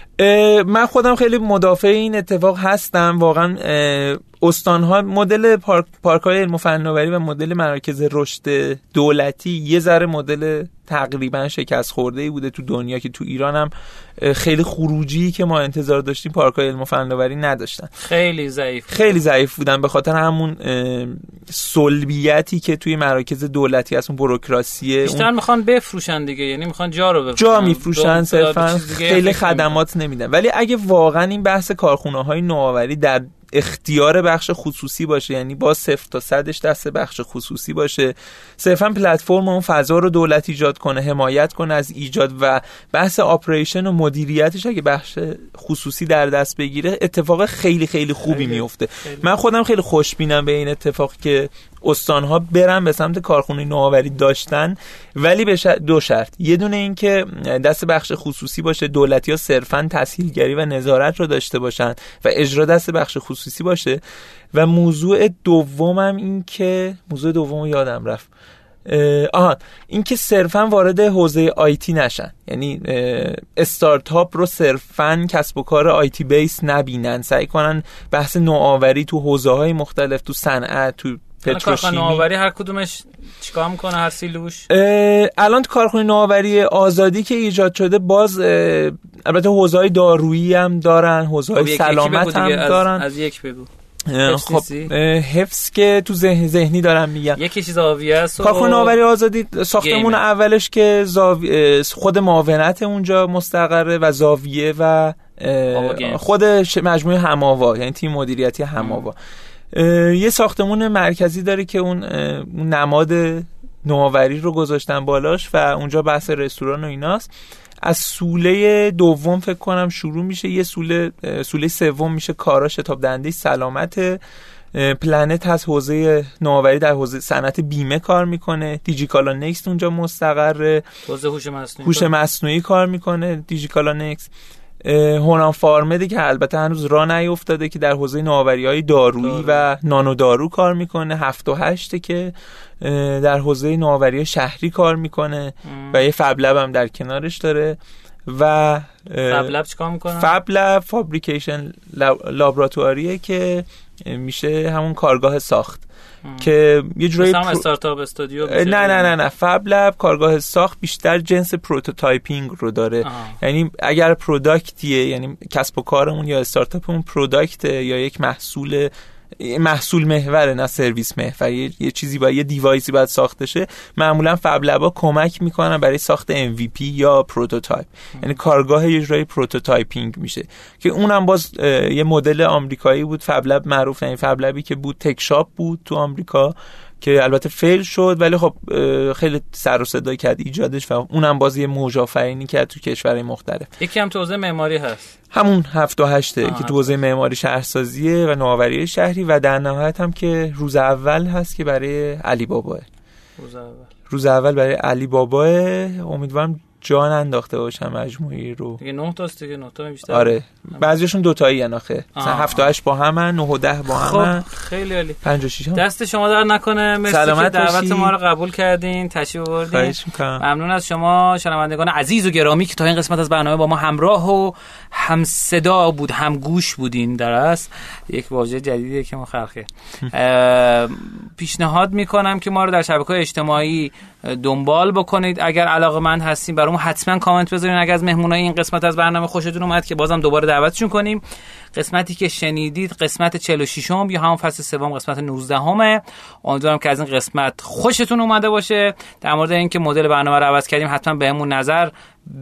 من خودم خیلی مدافع این اتفاق هستم. واقعا استان ها مدل پارک پارک های علم و فناوری و مدل مراکز رشد دولتی یه ذره مدل تقریبا شکست خورده ای بوده تو دنیا که تو ایران هم خیلی خروجی که ما انتظار داشتیم پارک های علم و فناوری نداشتن. خیلی ضعیف خیلی ضعیف بودن به خاطر همون سلبیتی که توی مراکز دولتی هست اون بروکراسیه بیشتر اون... می‌خوان بفروشن دیگه یعنی می‌خوان جا رو بفروشن. جا میفروشن صرفا خیلی خدمات نمیدن. ولی اگه واقعا این بحث کارخونه های نوآوری در اختیار بخش خصوصی باشه یعنی با صفر تا صدش دست بخش خصوصی باشه. صرفا پلتفرم اون فضا رو دولت ایجاد کنه حمایت کنه از ایجاد و بحث آپریشن و مدیریتش اگه بخش خصوصی در دست بگیره اتفاق خیلی خیلی خوبی میفته. من خودم خیلی خوشبینم به این اتفاق که استانها برن به سمت کارخونه نوآوری داشتن ولی به دو شرط. یه دونه این که دست بخش خصوصی باشه دولتی ها صرفا تسهیلگری و نظارت رو داشته باشن و اجرا دست بخش خصوصی باشه. و موضوع دومم این که موضوع دوم یادم رفت. آها این که صرفا وارد حوزه آیتی نشن. یعنی استارتاپ رو صرفا کسب و کار آیتی بیس نبینن. سعی کنن بحث نوآوری تو حوزه های مختلف تو صنعت تو پتروشیمی. نوآوری هر کدومش چیکار می‌کنه هر سیلوش الان کارخونه نوآوری آزادی که ایجاد شده باز البته حوزه های دارویی هم دارن حوزه های خب سلامت هم دارن. از, یک بگو. خب حفظ که تو ذهن ذهنی دارم میگم یکی چیز آویه است کارخونه نوآوری آزادی ساختمون اولش که زاوی... خود معاونت اونجا مستقره و زاویه و خود مجموعه هماوا یعنی تیم مدیریتی هماوا. یه ساختمون مرکزی داره که اون نماد نوآوری رو گذاشتن بالاش و اونجا بحث رستوران و ایناست. از سوله دوم فکر کنم شروع میشه. یه سوله سوله سوم میشه. کارا شتاب دنده سلامت پلنت هست. حوزه نوآوری در حوزه صنعت بیمه کار می‌کنه. دیجیکالا نکست اونجا مستقره. حوزه هوش مصنوعی. هوش مصنوعی کار می‌کنه. دیجیکالا نکست. هونان فارمده که البته هنوز را نیفتاده که در حوزه نوآوری های دارویی. و نانو دارو کار می‌کنه. هفت و هشته که در حوزه نوآوری شهری کار می‌کنه و یه فبلب هم در کنارش داره و fab lab چیکار می‌کنن؟ fab lab fabrication laboratory یه که میشه همون کارگاه ساخت. که یه جورایی مثلا پرو- استارتاپ استودیو نه نه نه نه. fab lab کارگاه ساخت بیشتر جنس prototyping رو داره. آها. یعنی اگر product یه یعنی کسب و کارمون یا استارتاپمون product ه یا یک محصول محصول محوره نه سرویس محور. یه, چیزی با یه device ی باید ساخته شه. معمولا fab lab ا کمک می‌کنن برای ساخت MVP یا prototype. یعنی کارگاه یه جورایی prototyping میشه. که اونم باز یه مدل آمریکایی بود. fab lab معروف یعنی fab lab ی که بود TechShop بود تو آمریکا. که البته fail شد ولی خب خیلی سر و صدا کرد ایجادش و اونم باز یه موج آفرینی کرد تو کشورهای مختلف. یکی هم تو حوزه معماری هست. همون هفت و هشته آه، که تو حوزه معماری شهرسازیه و نوآوری شهری و در نهایت هم که روز اول هست که برای علی باباه روز اول. روز اول برای علی باباه امیدوارم جان انداخته باشم مجموعی رو. دیگه نه تاست دیگه نه تا بیشتر. آره. بعضیشون دوتایی آخه. مثلا آه. هفت و هشت با همن نه و ده با همن خب خیلی عالی. پنج و شیش هم. دست شما در نکنه. مرسی که دعوت. ما رو قبول کردین. تشریف آوردین. ممنون از شما شنوندگان عزیز و گرامی که تا این قسمت از برنامه با ما همراه و هم صدا بود هم گوش بودین در است یک واژه جدیدیه که ما خلقه. اه، پیشنهاد می‌کنم که ما رو در شبکه اجتماعی دنبال بکنید. اگر علاقه مند هستین برامون حتما کامنت بذارین. اگر از مهمونای این قسمت از برنامه خوشتون اومد که بازم دوباره دعوتشون کنیم. قسمتی که شنیدید قسمت 46 م یا همون فصل سوم قسمت 19 همه امیدوارم که از این قسمت خوشتون اومده باشه. در مورد اینکه مدل برنامه رو عوض کردیم حتما بهمون نظر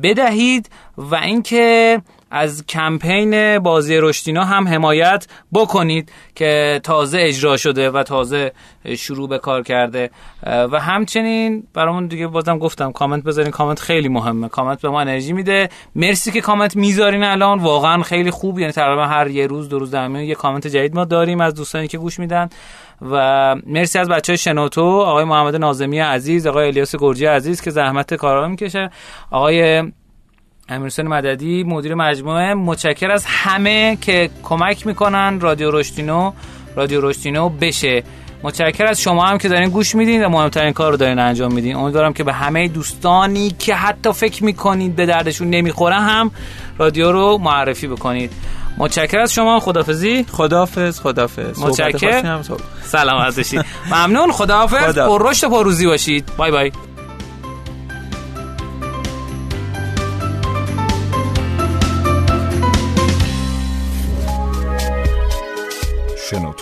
بدهید و اینکه از کمپین بازی رشدینا هم حمایت بکنید که تازه اجرا شده و تازه شروع به کار کرده. و همچنین برامون دیگه بازم گفتم کامنت بذارین. کامنت خیلی مهمه. کامنت به ما انرژی میده. مرسی که کامنت می‌ذارین الان. واقعا خیلی خوب. یعنی تقریبا هر یه روز دو روز در یه کامنت جدید ما داریم از دوستانی که گوش میدن. و مرسی از بچه شنوتو. آقای محمد نازمی عزیز آقای الیاس گرجی عزیز که زحمت کارا می‌کشه. آقای امیرحسین مددی مدیر مجموعه. متشکر از همه که کمک می‌کنن رادیو رشتینو رادیو رشتینو بشه. متشکر از شما هم که دارین گوش میدین و مهمترین کار رو دارین انجام میدین. امیدوارم که به همه دوستانی که حتی فکر می‌کنید به دردشون نمی‌خوره هم رادیو رو معرفی بکنید. متشکر از شما خدافزی خدافظ خدافظ صحبت متشکر. سلامت باشید ممنون. خداحافظ. خدا. پر رشد و پرروزی باشید. بای بای.